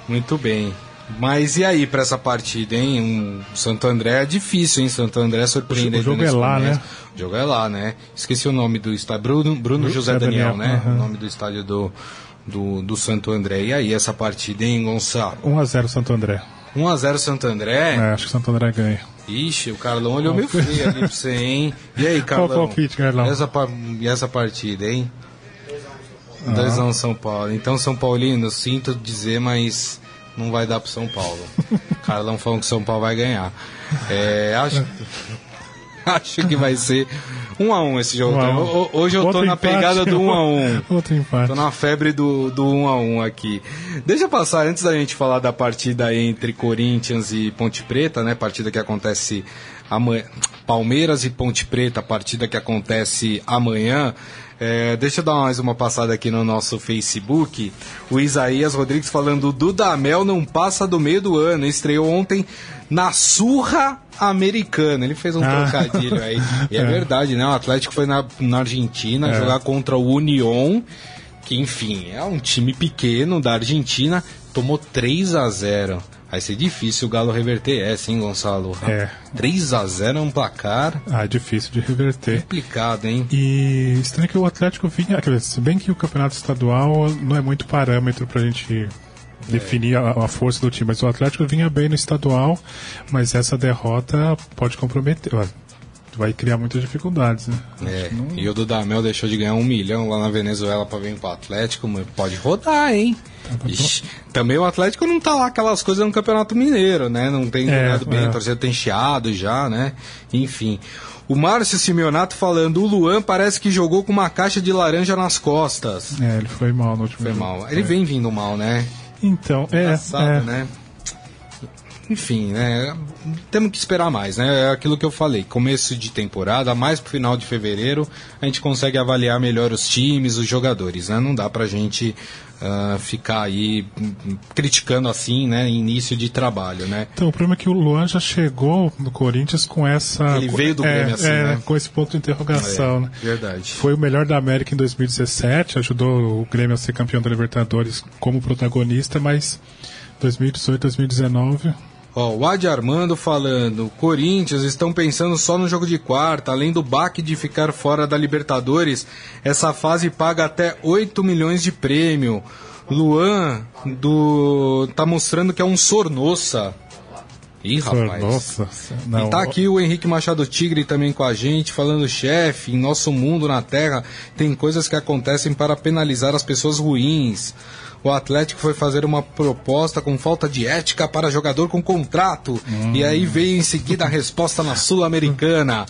Muito bem. Mas e aí pra essa partida, hein? Um Santo André é difícil, hein? Santo André é surpreendente. O jogo é lá, começo. né? O jogo é lá, né? Esqueci o nome do estádio. Bruno, Bruno José José Daniel, Daniel, né? aham. O nome do estádio do, do, do Santo André. E aí essa partida, hein, Gonçalo? 1x0 Santo André. 1x0 Santo André? É, acho que Santo André ganha. Ixi, o Carlão olhou meio frio ali pra você, hein? E aí, Carlão? Qual o palpite, Carlão? Essa, e essa partida, hein? Ah. 2x1 São Paulo. Então, São Paulino, sinto dizer, mas não vai dar pro São Paulo. Carlão falando que São Paulo vai ganhar. É, acho, acho que vai ser 1x1 esse jogo. 1 a 1. Ho- Hoje eu tô Outro na empate. pegada do 1x1. Outro empate. Tô na febre do, do 1 a 1 aqui. Deixa eu passar, antes da gente falar da partida entre Corinthians e Ponte Preta, né? Partida que acontece amanhã. Palmeiras e Ponte Preta, partida que acontece amanhã. É, deixa eu dar mais uma passada aqui no nosso Facebook. O Isaías Rodrigues falando: Dudamel não passa do meio do ano. Estreou ontem na surra americana. Ele fez um Ah. trocadilho aí. E é, verdade, né? O Atlético foi na, na Argentina É. jogar contra o Union, que enfim, é um time pequeno da Argentina, tomou 3 a 0 Vai ser difícil o Galo reverter essa, hein, Gonçalo? É. 3 a 0 é um placar Ah, é difícil de reverter. complicado, hein? E estranho que o Atlético vinha. Se bem que o campeonato estadual não é muito parâmetro pra gente definir a, a força do time, mas o Atlético vinha bem no estadual, mas essa derrota pode comprometer. Vai criar muitas dificuldades, né? É, e o Dudamel deixou de ganhar um milhão lá na Venezuela pra vir pro Atlético, mas pode rodar, hein? Ixi, também o Atlético não tá lá aquelas coisas no Campeonato Mineiro, né? Não tem É, jogado bem, é. a torcida tem chiado já, né? Enfim. O Márcio Simeonato falando, o Luan parece que jogou com uma caixa de laranja nas costas. É, ele foi mal no último Foi jogo. mal. Ele É. vem vindo mal, né? Então, é, Engraçado, é. né? Enfim, né? Temos que esperar mais, né? É aquilo que eu falei. Começo de temporada, mais pro final de fevereiro, a gente consegue avaliar melhor os times, os jogadores, né? Não dá pra gente ah, ficar aí criticando assim, né? Início de trabalho, né? Então, o problema é que o Luan já chegou no Corinthians com essa. Ele veio do é, Grêmio assim, é, né? Com esse ponto de interrogação, né? Verdade. Foi o melhor da América em 2017, ajudou o Grêmio a ser campeão da Libertadores como protagonista, mas 2018, 2019. Ó, o Adi Armando falando, Corinthians estão pensando só no jogo de quarta, além do baque de ficar fora da Libertadores, essa fase paga até 8 milhões de prêmio. Luan do tá mostrando que é um sornossa. Ih, rapaz. Nossa, E tá aqui o Henrique Machado Tigre também com a gente, falando, chefe, em nosso mundo na Terra tem coisas que acontecem para penalizar as pessoas ruins. O Atlético foi fazer uma proposta com falta de ética para jogador com contrato. E aí veio em seguida a resposta na Sul-Americana.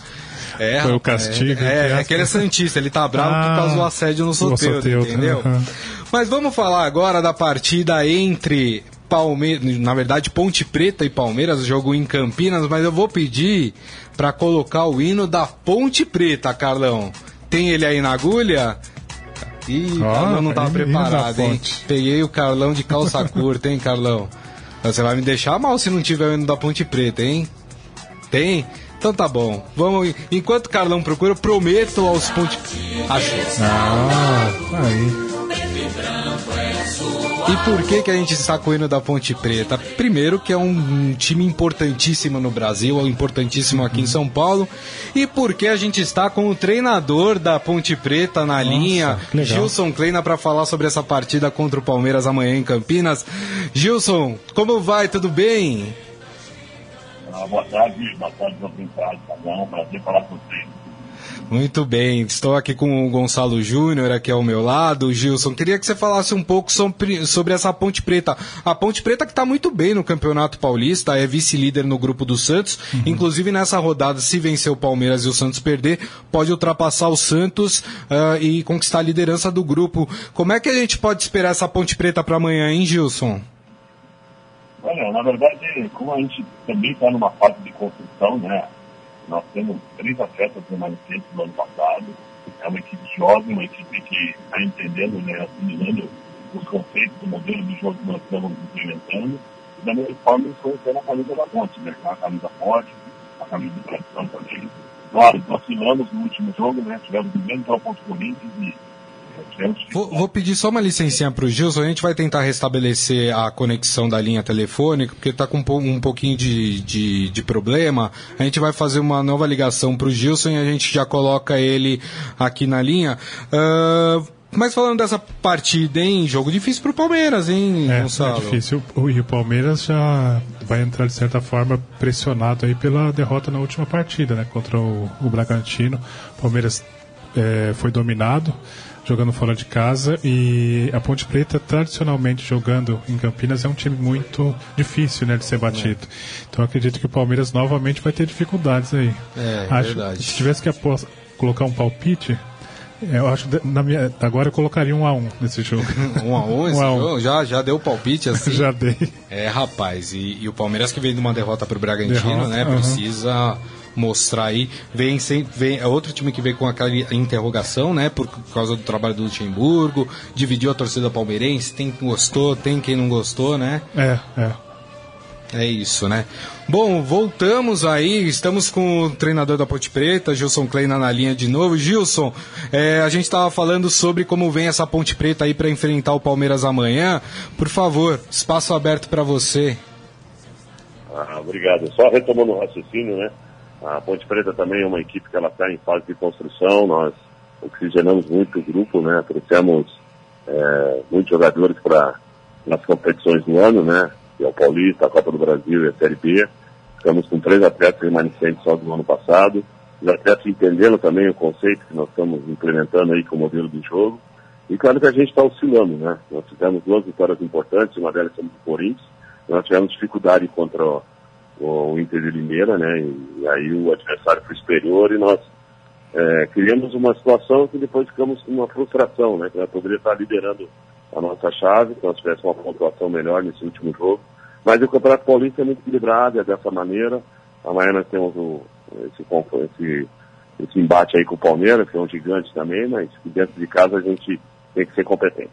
É, Foi o rapaz, castigo, É, é, é que ele é Santista, ele tá bravo por causa do Ah, assédio no sorteio, entendeu? aham. Mas vamos falar agora da partida entre Palmeiras, na verdade Ponte Preta e Palmeiras, jogo em Campinas, mas eu vou pedir para colocar o hino da Ponte Preta, Carlão. Tem ele aí na agulha? Ih, Ó, Carlão não tava preparado, hein? Peguei o Carlão de calça curta, hein, Carlão? Você vai me deixar mal se não tiver o hino da Ponte Preta, hein? Tem? Então tá bom. Vamos. Enquanto o Carlão procura, eu prometo aos Ponte. Achei. Ah, aí. E por que, que a gente está com o hino da Ponte Preta? Primeiro, que é um time importantíssimo no Brasil, importantíssimo aqui em São Paulo. E porque a gente está com o treinador da Ponte Preta na linha, que legal. Gilson Kleina, para falar sobre essa partida contra o Palmeiras amanhã em Campinas. Gilson, como vai? Tudo bem? Ah, boa tarde, boa tarde, tá bom? Prazer falar com vocês. Muito bem, estou aqui com o Gonçalo Júnior aqui ao meu lado. Gilson, queria que você falasse um pouco sobre, sobre essa Ponte Preta. A Ponte Preta que está muito bem no Campeonato Paulista, é vice-líder no grupo do Santos. Inclusive nessa rodada, se vencer o Palmeiras e o Santos perder, pode ultrapassar o Santos ah, e conquistar a liderança do grupo. Como é que a gente pode esperar essa Ponte Preta para amanhã, hein, Gilson? Olha, na verdade, como a gente também está numa fase de construção, né? Nós temos três atletas remanescentes do ano passado. É uma equipe jovem, uma equipe que está entendendo, né, assimilando os conceitos do modelo de jogo que nós estamos implementando. E da mesma forma, eles conheceram a camisa da ponte, né? camisa forte, a camisa de tradição também. Nós vacilamos no último jogo, né? Tivemos o mesmo jogo contra o Corinthians e Vou, vou pedir só uma licencinha pro Gilson, a gente vai tentar restabelecer a conexão da linha telefônica, porque tá com um, po- pouquinho de, de, de problema. A gente vai fazer uma nova ligação pro Gilson e a gente já coloca ele aqui na linha. Ah, mas falando dessa partida, hein? Jogo difícil pro Palmeiras, hein, É, Gonçalo? é difícil. O, e o Palmeiras já vai entrar, de certa forma, pressionado aí pela derrota na última partida, né? Contra o, o Bragantino. O Palmeiras é, foi dominado, jogando fora de casa. E a Ponte Preta, tradicionalmente jogando em Campinas, é um time muito difícil, né? De ser batido. Então eu acredito que o Palmeiras novamente vai ter dificuldades aí. É, Acho- verdade. Se tivesse que colocar um palpite. é, Eu acho na minha, agora eu colocaria um a um nesse jogo. Um a um, esse Um um. jogo? Já, já deu palpite assim? Já dei. É, rapaz, e, e o Palmeiras que vem de uma derrota pro Bragantino, Derrota, né? aham. Precisa mostrar aí. Vem, sem, vem é outro time que vem com aquela interrogação, né? Por causa do trabalho do Luxemburgo, dividiu a torcida palmeirense, tem quem gostou, tem quem não gostou, né? É, é. É isso, né? Bom, voltamos aí, estamos com o treinador da Ponte Preta, Gilson Kleina na linha de novo. Gilson, é, a gente estava falando sobre como vem essa Ponte Preta aí para enfrentar o Palmeiras amanhã. Por favor, espaço aberto para você. Ah, obrigado. Só retomando o raciocínio, né? A Ponte Preta também é uma equipe que ela está em fase de construção. Nós oxigenamos muito o grupo, né? Trouxemos é, muitos jogadores para nas competições do ano, né? Que é o Paulista, a Copa do Brasil e a Série B. Estamos com três atletas remanescentes só do ano passado. os atletas entendendo também o conceito que nós estamos implementando aí com o modelo do jogo. E claro que a gente está oscilando, né? Nós tivemos duas vitórias importantes, uma delas foi do Corinthians, nós tivemos dificuldade contra o, o Inter de Limeira, né? E, aí o adversário foi superior e nós é, criamos uma situação que depois ficamos com uma frustração, né? Que nós poderia estar liderando a nossa chave, se nós tivéssemos uma pontuação melhor nesse último jogo. Mas o Campeonato Paulista é muito equilibrado, é dessa maneira. Amanhã nós temos o, esse, esse, esse embate aí com o Palmeiras, que é um gigante também, mas dentro de casa a gente tem que ser competente.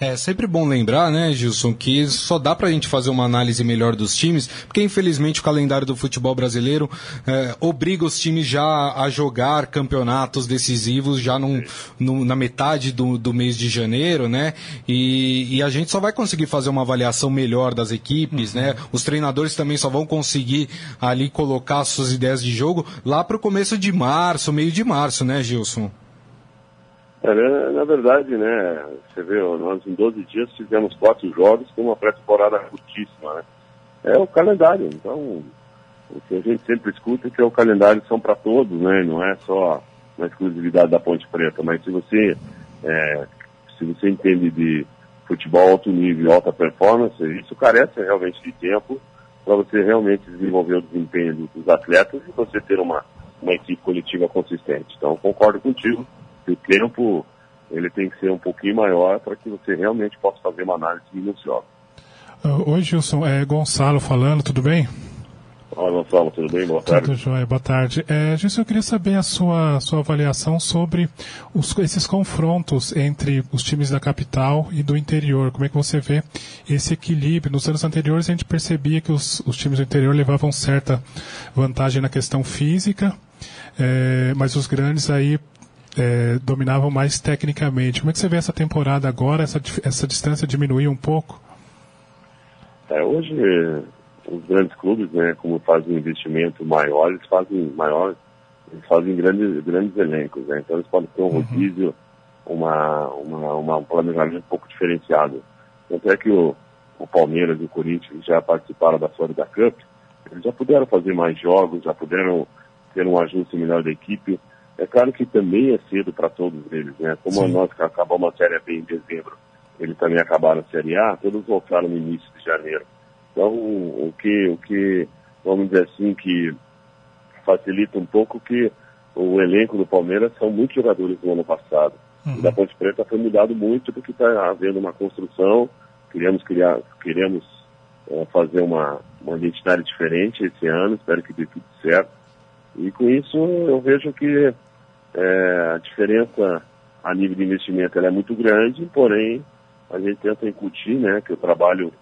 É sempre bom lembrar, né, Gilson, que só dá pra gente fazer uma análise melhor dos times, porque infelizmente o calendário do futebol brasileiro é, obriga os times já a jogar campeonatos decisivos já num, num, na metade do, do mês de janeiro, né? E, e, a gente só vai conseguir fazer uma avaliação melhor das equipes, uhum. né? Os treinadores também só vão conseguir ali colocar suas ideias de jogo lá pro começo de março, meio de março, né, Gilson? É, na verdade, né, você vê, nós em 12 dias fizemos quatro jogos com uma pré-temporada curtíssima, né? É o calendário, então, o que a gente sempre escuta é que é o calendário são para todos, né? Não é só uma exclusividade da Ponte Preta, mas se você, é, se você entende de futebol alto nível alta performance, isso carece realmente de tempo para você realmente desenvolver o desempenho dos atletas e você ter uma, uma equipe coletiva consistente. Então, concordo contigo o tempo ele tem que ser um pouquinho maior para que você realmente possa fazer uma análise minuciosa. Uh, oi, Gilson. É Gonçalo falando, tudo bem? Olá, Gonçalo, tudo bem? Boa tarde. Tudo jóia, boa tarde. É, Gilson, eu queria saber a sua, sua avaliação sobre os, esses confrontos entre os times da capital e do interior. Como é que você vê esse equilíbrio? Nos anos anteriores a gente percebia que os, os times do interior levavam certa vantagem na questão física, é, mas os grandes aí é, dominavam mais tecnicamente. Como é que você vê essa temporada agora? Essa, essa distância diminuiu um pouco? É, hoje, os grandes clubes, né, como fazem investimento maior, eles fazem maior, eles fazem grandes, grandes elencos, né? Então eles podem ter um uhum. rodízio, uma, uma, uma, um planejamento um pouco diferenciado. Tanto é que o, o Palmeiras e o Corinthians já participaram da Florida Cup, eles já puderam fazer mais jogos, já puderam ter um ajuste melhor da equipe. É claro que também é cedo para todos eles, né? Como Sim. nós acabamos a Série B em dezembro, eles também acabaram a Série A, todos voltaram no início de janeiro. Então, o que, o que vamos dizer assim, que facilita um pouco que o elenco do Palmeiras são muitos jogadores do ano passado. Uhum. da Ponte Preta foi mudado muito porque está havendo uma construção, queremos criar, queremos é, fazer uma, uma identidade diferente esse ano, espero que dê tudo certo. E com isso eu vejo que é, a diferença a nível de investimento é muito grande, porém a gente tenta incutir né, que o trabalho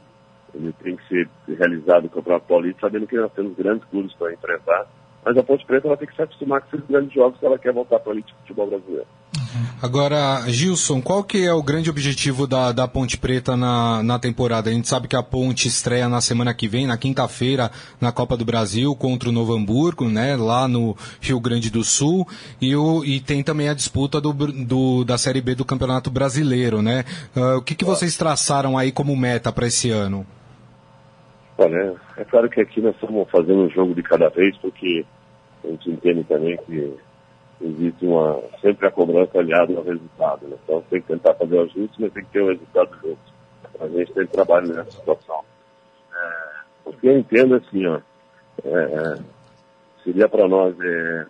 ele tem que ser realizado no Campeonato Paulista, sabendo que nós temos grandes clubes para enfrentar, mas a Ponte Preta ela tem que se acostumar com esses grandes jogos se ela quer voltar para a elite futebol brasileiro. Agora, Gilson, qual que é o grande objetivo da, da Ponte Preta na, na temporada? A gente sabe que a Ponte estreia na semana que vem, na quinta-feira, na Copa do Brasil, contra o Novo Hamburgo, né, lá no Rio Grande do Sul, e, o, e tem também a disputa do, do, da Série B do Campeonato Brasileiro, né? Uh, o que, que vocês traçaram aí como meta para esse ano? Olha, é claro que aqui nós estamos fazendo um jogo de cada vez, porque a gente entende também que existe uma, sempre a cobrança aliada ao resultado. Né? Então tem que tentar fazer o ajuste, mas tem que ter o resultado junto. A gente tem trabalho nessa situação. É, o que eu entendo assim, ó, é, seria para nós é,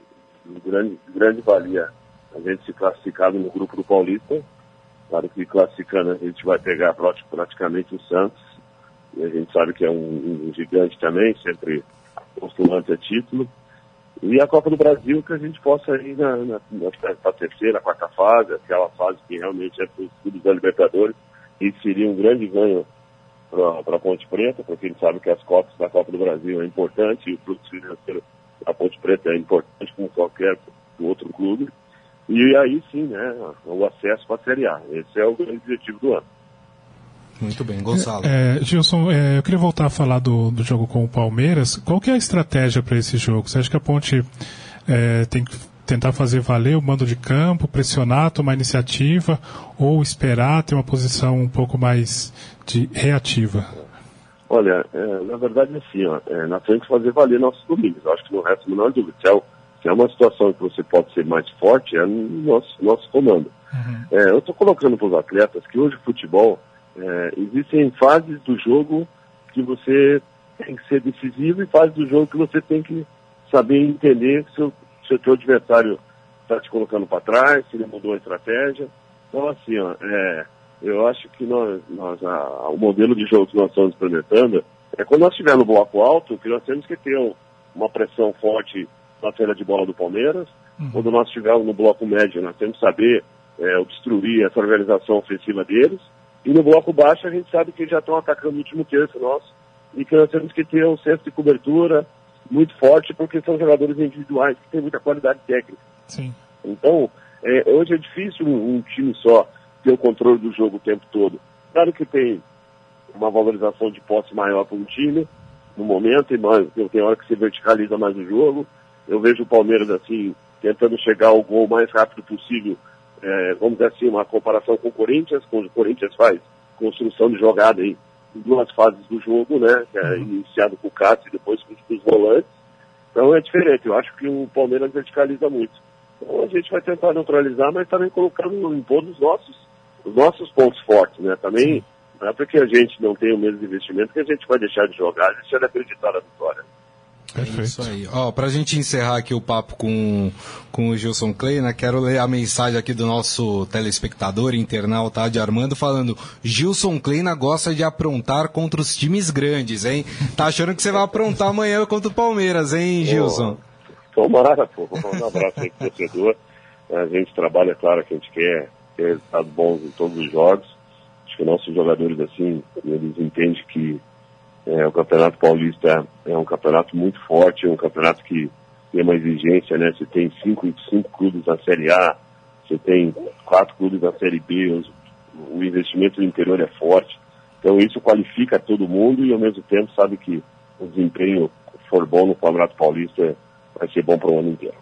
de grande, grande valia a gente se classificado no grupo do Paulista. Claro que classificando a gente vai pegar praticamente o Santos, e a gente sabe que é um, um gigante também, sempre postulante a título. E a Copa do Brasil que a gente possa ir na, na, na terceira, quarta fase, aquela fase que realmente é para os clubes da Libertadores, e seria um grande ganho para a Ponte Preta, porque gente sabe que as copas da Copa do Brasil é importante, e o fluxo financeiro da Ponte Preta é importante como qualquer outro clube. E aí sim, né, o acesso para a Série A. Esse é o grande objetivo do ano. Muito bem, Gonçalo. É, é, Gilson, é, eu queria voltar a falar do, do jogo com o Palmeiras. Qual que é a estratégia para esse jogo? Você acha que a Ponte é, tem que tentar fazer valer o mando de campo, pressionar, tomar iniciativa, ou esperar ter uma posição um pouco mais de reativa? Olha, é, na verdade, assim, ó, é, nós temos que fazer valer nossos domínios. Eu acho que no resto não há dúvida. Se é, é uma situação que você pode ser mais forte, é no nosso, nosso comando. É, eu estou colocando para os atletas que hoje o futebol, é, existem fases do jogo que você tem que ser decisivo e fases do jogo que você tem que saber entender se o seu teu adversário está te colocando para trás, se ele mudou a estratégia. Então, assim, ó, é, eu acho que nós, nós a- o modelo de jogo que nós estamos implementando é quando nós estivermos no bloco alto, que nós temos que ter um- uma pressão forte na saída de bola do Palmeiras. Quando nós estivermos no bloco médio, nós temos que saber é, obstruir essa organização ofensiva deles. E no bloco baixo, a gente sabe que já estão atacando o último terço nosso e que nós temos que ter um senso de cobertura muito forte, porque são jogadores individuais que têm muita qualidade técnica. Sim. Então, é, hoje é difícil um, um time só ter o controle do jogo o tempo todo. Claro que tem uma valorização de posse maior para um time, no momento, e mais, tem hora que se verticaliza mais o jogo. Eu vejo o Palmeiras, assim, tentando chegar ao gol o mais rápido possível, é, vamos dizer assim, uma comparação com o Corinthians, quando o Corinthians faz construção de jogada aí, em duas fases do jogo, né, que é iniciado com o Cássio e depois com os volantes. Então é diferente, eu acho que o Palmeiras verticaliza muito. Então a gente vai tentar neutralizar, mas também colocando em todos os nossos, os nossos pontos fortes, né? Também não é porque a gente não tem o mesmo investimento que a gente vai deixar de jogar, deixar de acreditar na vitória. Perfeito. Isso aí. Ó, pra gente encerrar aqui o papo com, com o Gilson Kleina, quero ler a mensagem aqui do nosso telespectador, internauta de Armando, falando: Gilson Kleina gosta de aprontar contra os times grandes, hein? Tá achando que você vai aprontar amanhã contra o Palmeiras, hein, Gilson? Tomara, pô. Um abraço aí pro torcedor. A gente trabalha, claro, que a gente quer ter resultados bons em todos os jogos. Acho que nossos jogadores, assim, eles entendem que é, o Campeonato Paulista é um campeonato muito forte, é um campeonato que tem uma exigência, né? Você tem cinco, cinco clubes na Série A, você tem quatro clubes na Série B, os- o investimento no interior é forte. Então isso qualifica todo mundo e ao mesmo tempo sabe que o desempenho for bom no Campeonato Paulista vai ser bom para o ano inteiro.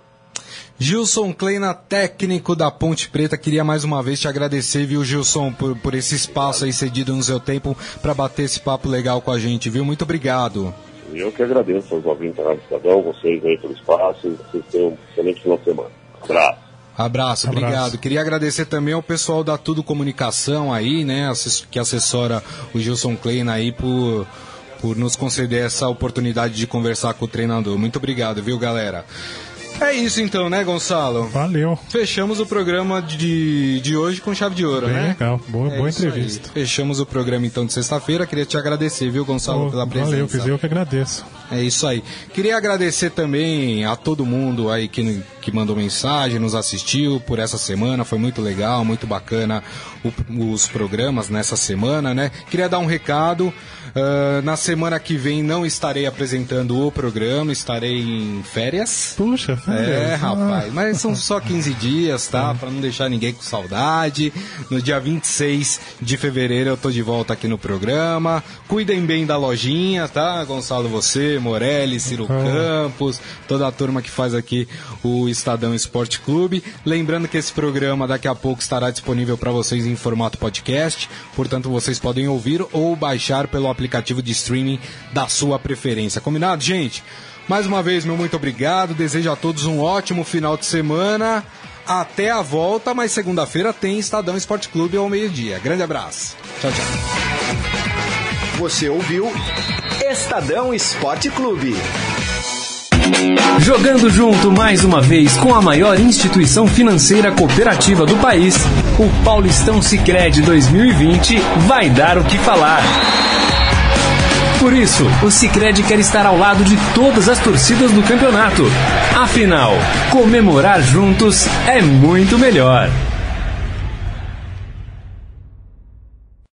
Gilson Kleina, técnico da Ponte Preta, queria mais uma vez te agradecer, viu, Gilson, por, por esse espaço aí cedido no seu tempo para bater esse papo legal com a gente, viu? Muito obrigado. Eu que agradeço aos ouvintes da Rádio Estadão, vocês aí pelo espaço, vocês tenham um excelente final de semana. Abraço. Abraço, Abraço. obrigado. Queria agradecer também ao pessoal da Tudo Comunicação aí, né, que assessora o Gilson Kleina aí por, por nos conceder essa oportunidade de conversar com o treinador. Muito obrigado, viu, galera? É isso então, né, Gonçalo? Valeu. Fechamos o programa de, de hoje com chave de ouro, Bem né? legal. Boa, É boa isso aí. entrevista. Fechamos o programa então de sexta-feira. Queria te agradecer, viu, Gonçalo, Pô, pela presença. valeu, dizer, eu que agradeço. É isso aí. Queria agradecer também a todo mundo aí que, que mandou mensagem, nos assistiu por essa semana. Foi muito legal, muito bacana o- os programas nessa semana, né? Queria dar um recado. Ah, na semana que vem não estarei apresentando o programa, estarei em férias. Puxa, sério? É, Ah, rapaz, mas são só 15 dias, tá? Pra não deixar ninguém com saudade. No dia 26 de fevereiro eu tô de volta aqui no programa. Cuidem bem da lojinha, tá? Gonçalo, você, Morelli, Ciro Campos, toda a turma que faz aqui o Estadão Esporte Clube. Lembrando que esse programa daqui a pouco estará disponível para vocês em formato podcast, portanto vocês podem ouvir ou baixar pelo aplicativo de streaming da sua preferência. Combinado, gente? Mais uma vez, meu muito obrigado. Desejo a todos um ótimo final de semana. Até a volta, mas segunda-feira tem Estadão Esporte Clube ao meio-dia. Grande abraço. Tchau, tchau. Você ouviu Estadão Esporte Clube. Jogando junto mais uma vez com a maior instituição financeira cooperativa do país, o Paulistão Sicredi 2020 vai dar o que falar. Por isso, o Sicredi quer estar ao lado de todas as torcidas do campeonato. Afinal, comemorar juntos é muito melhor.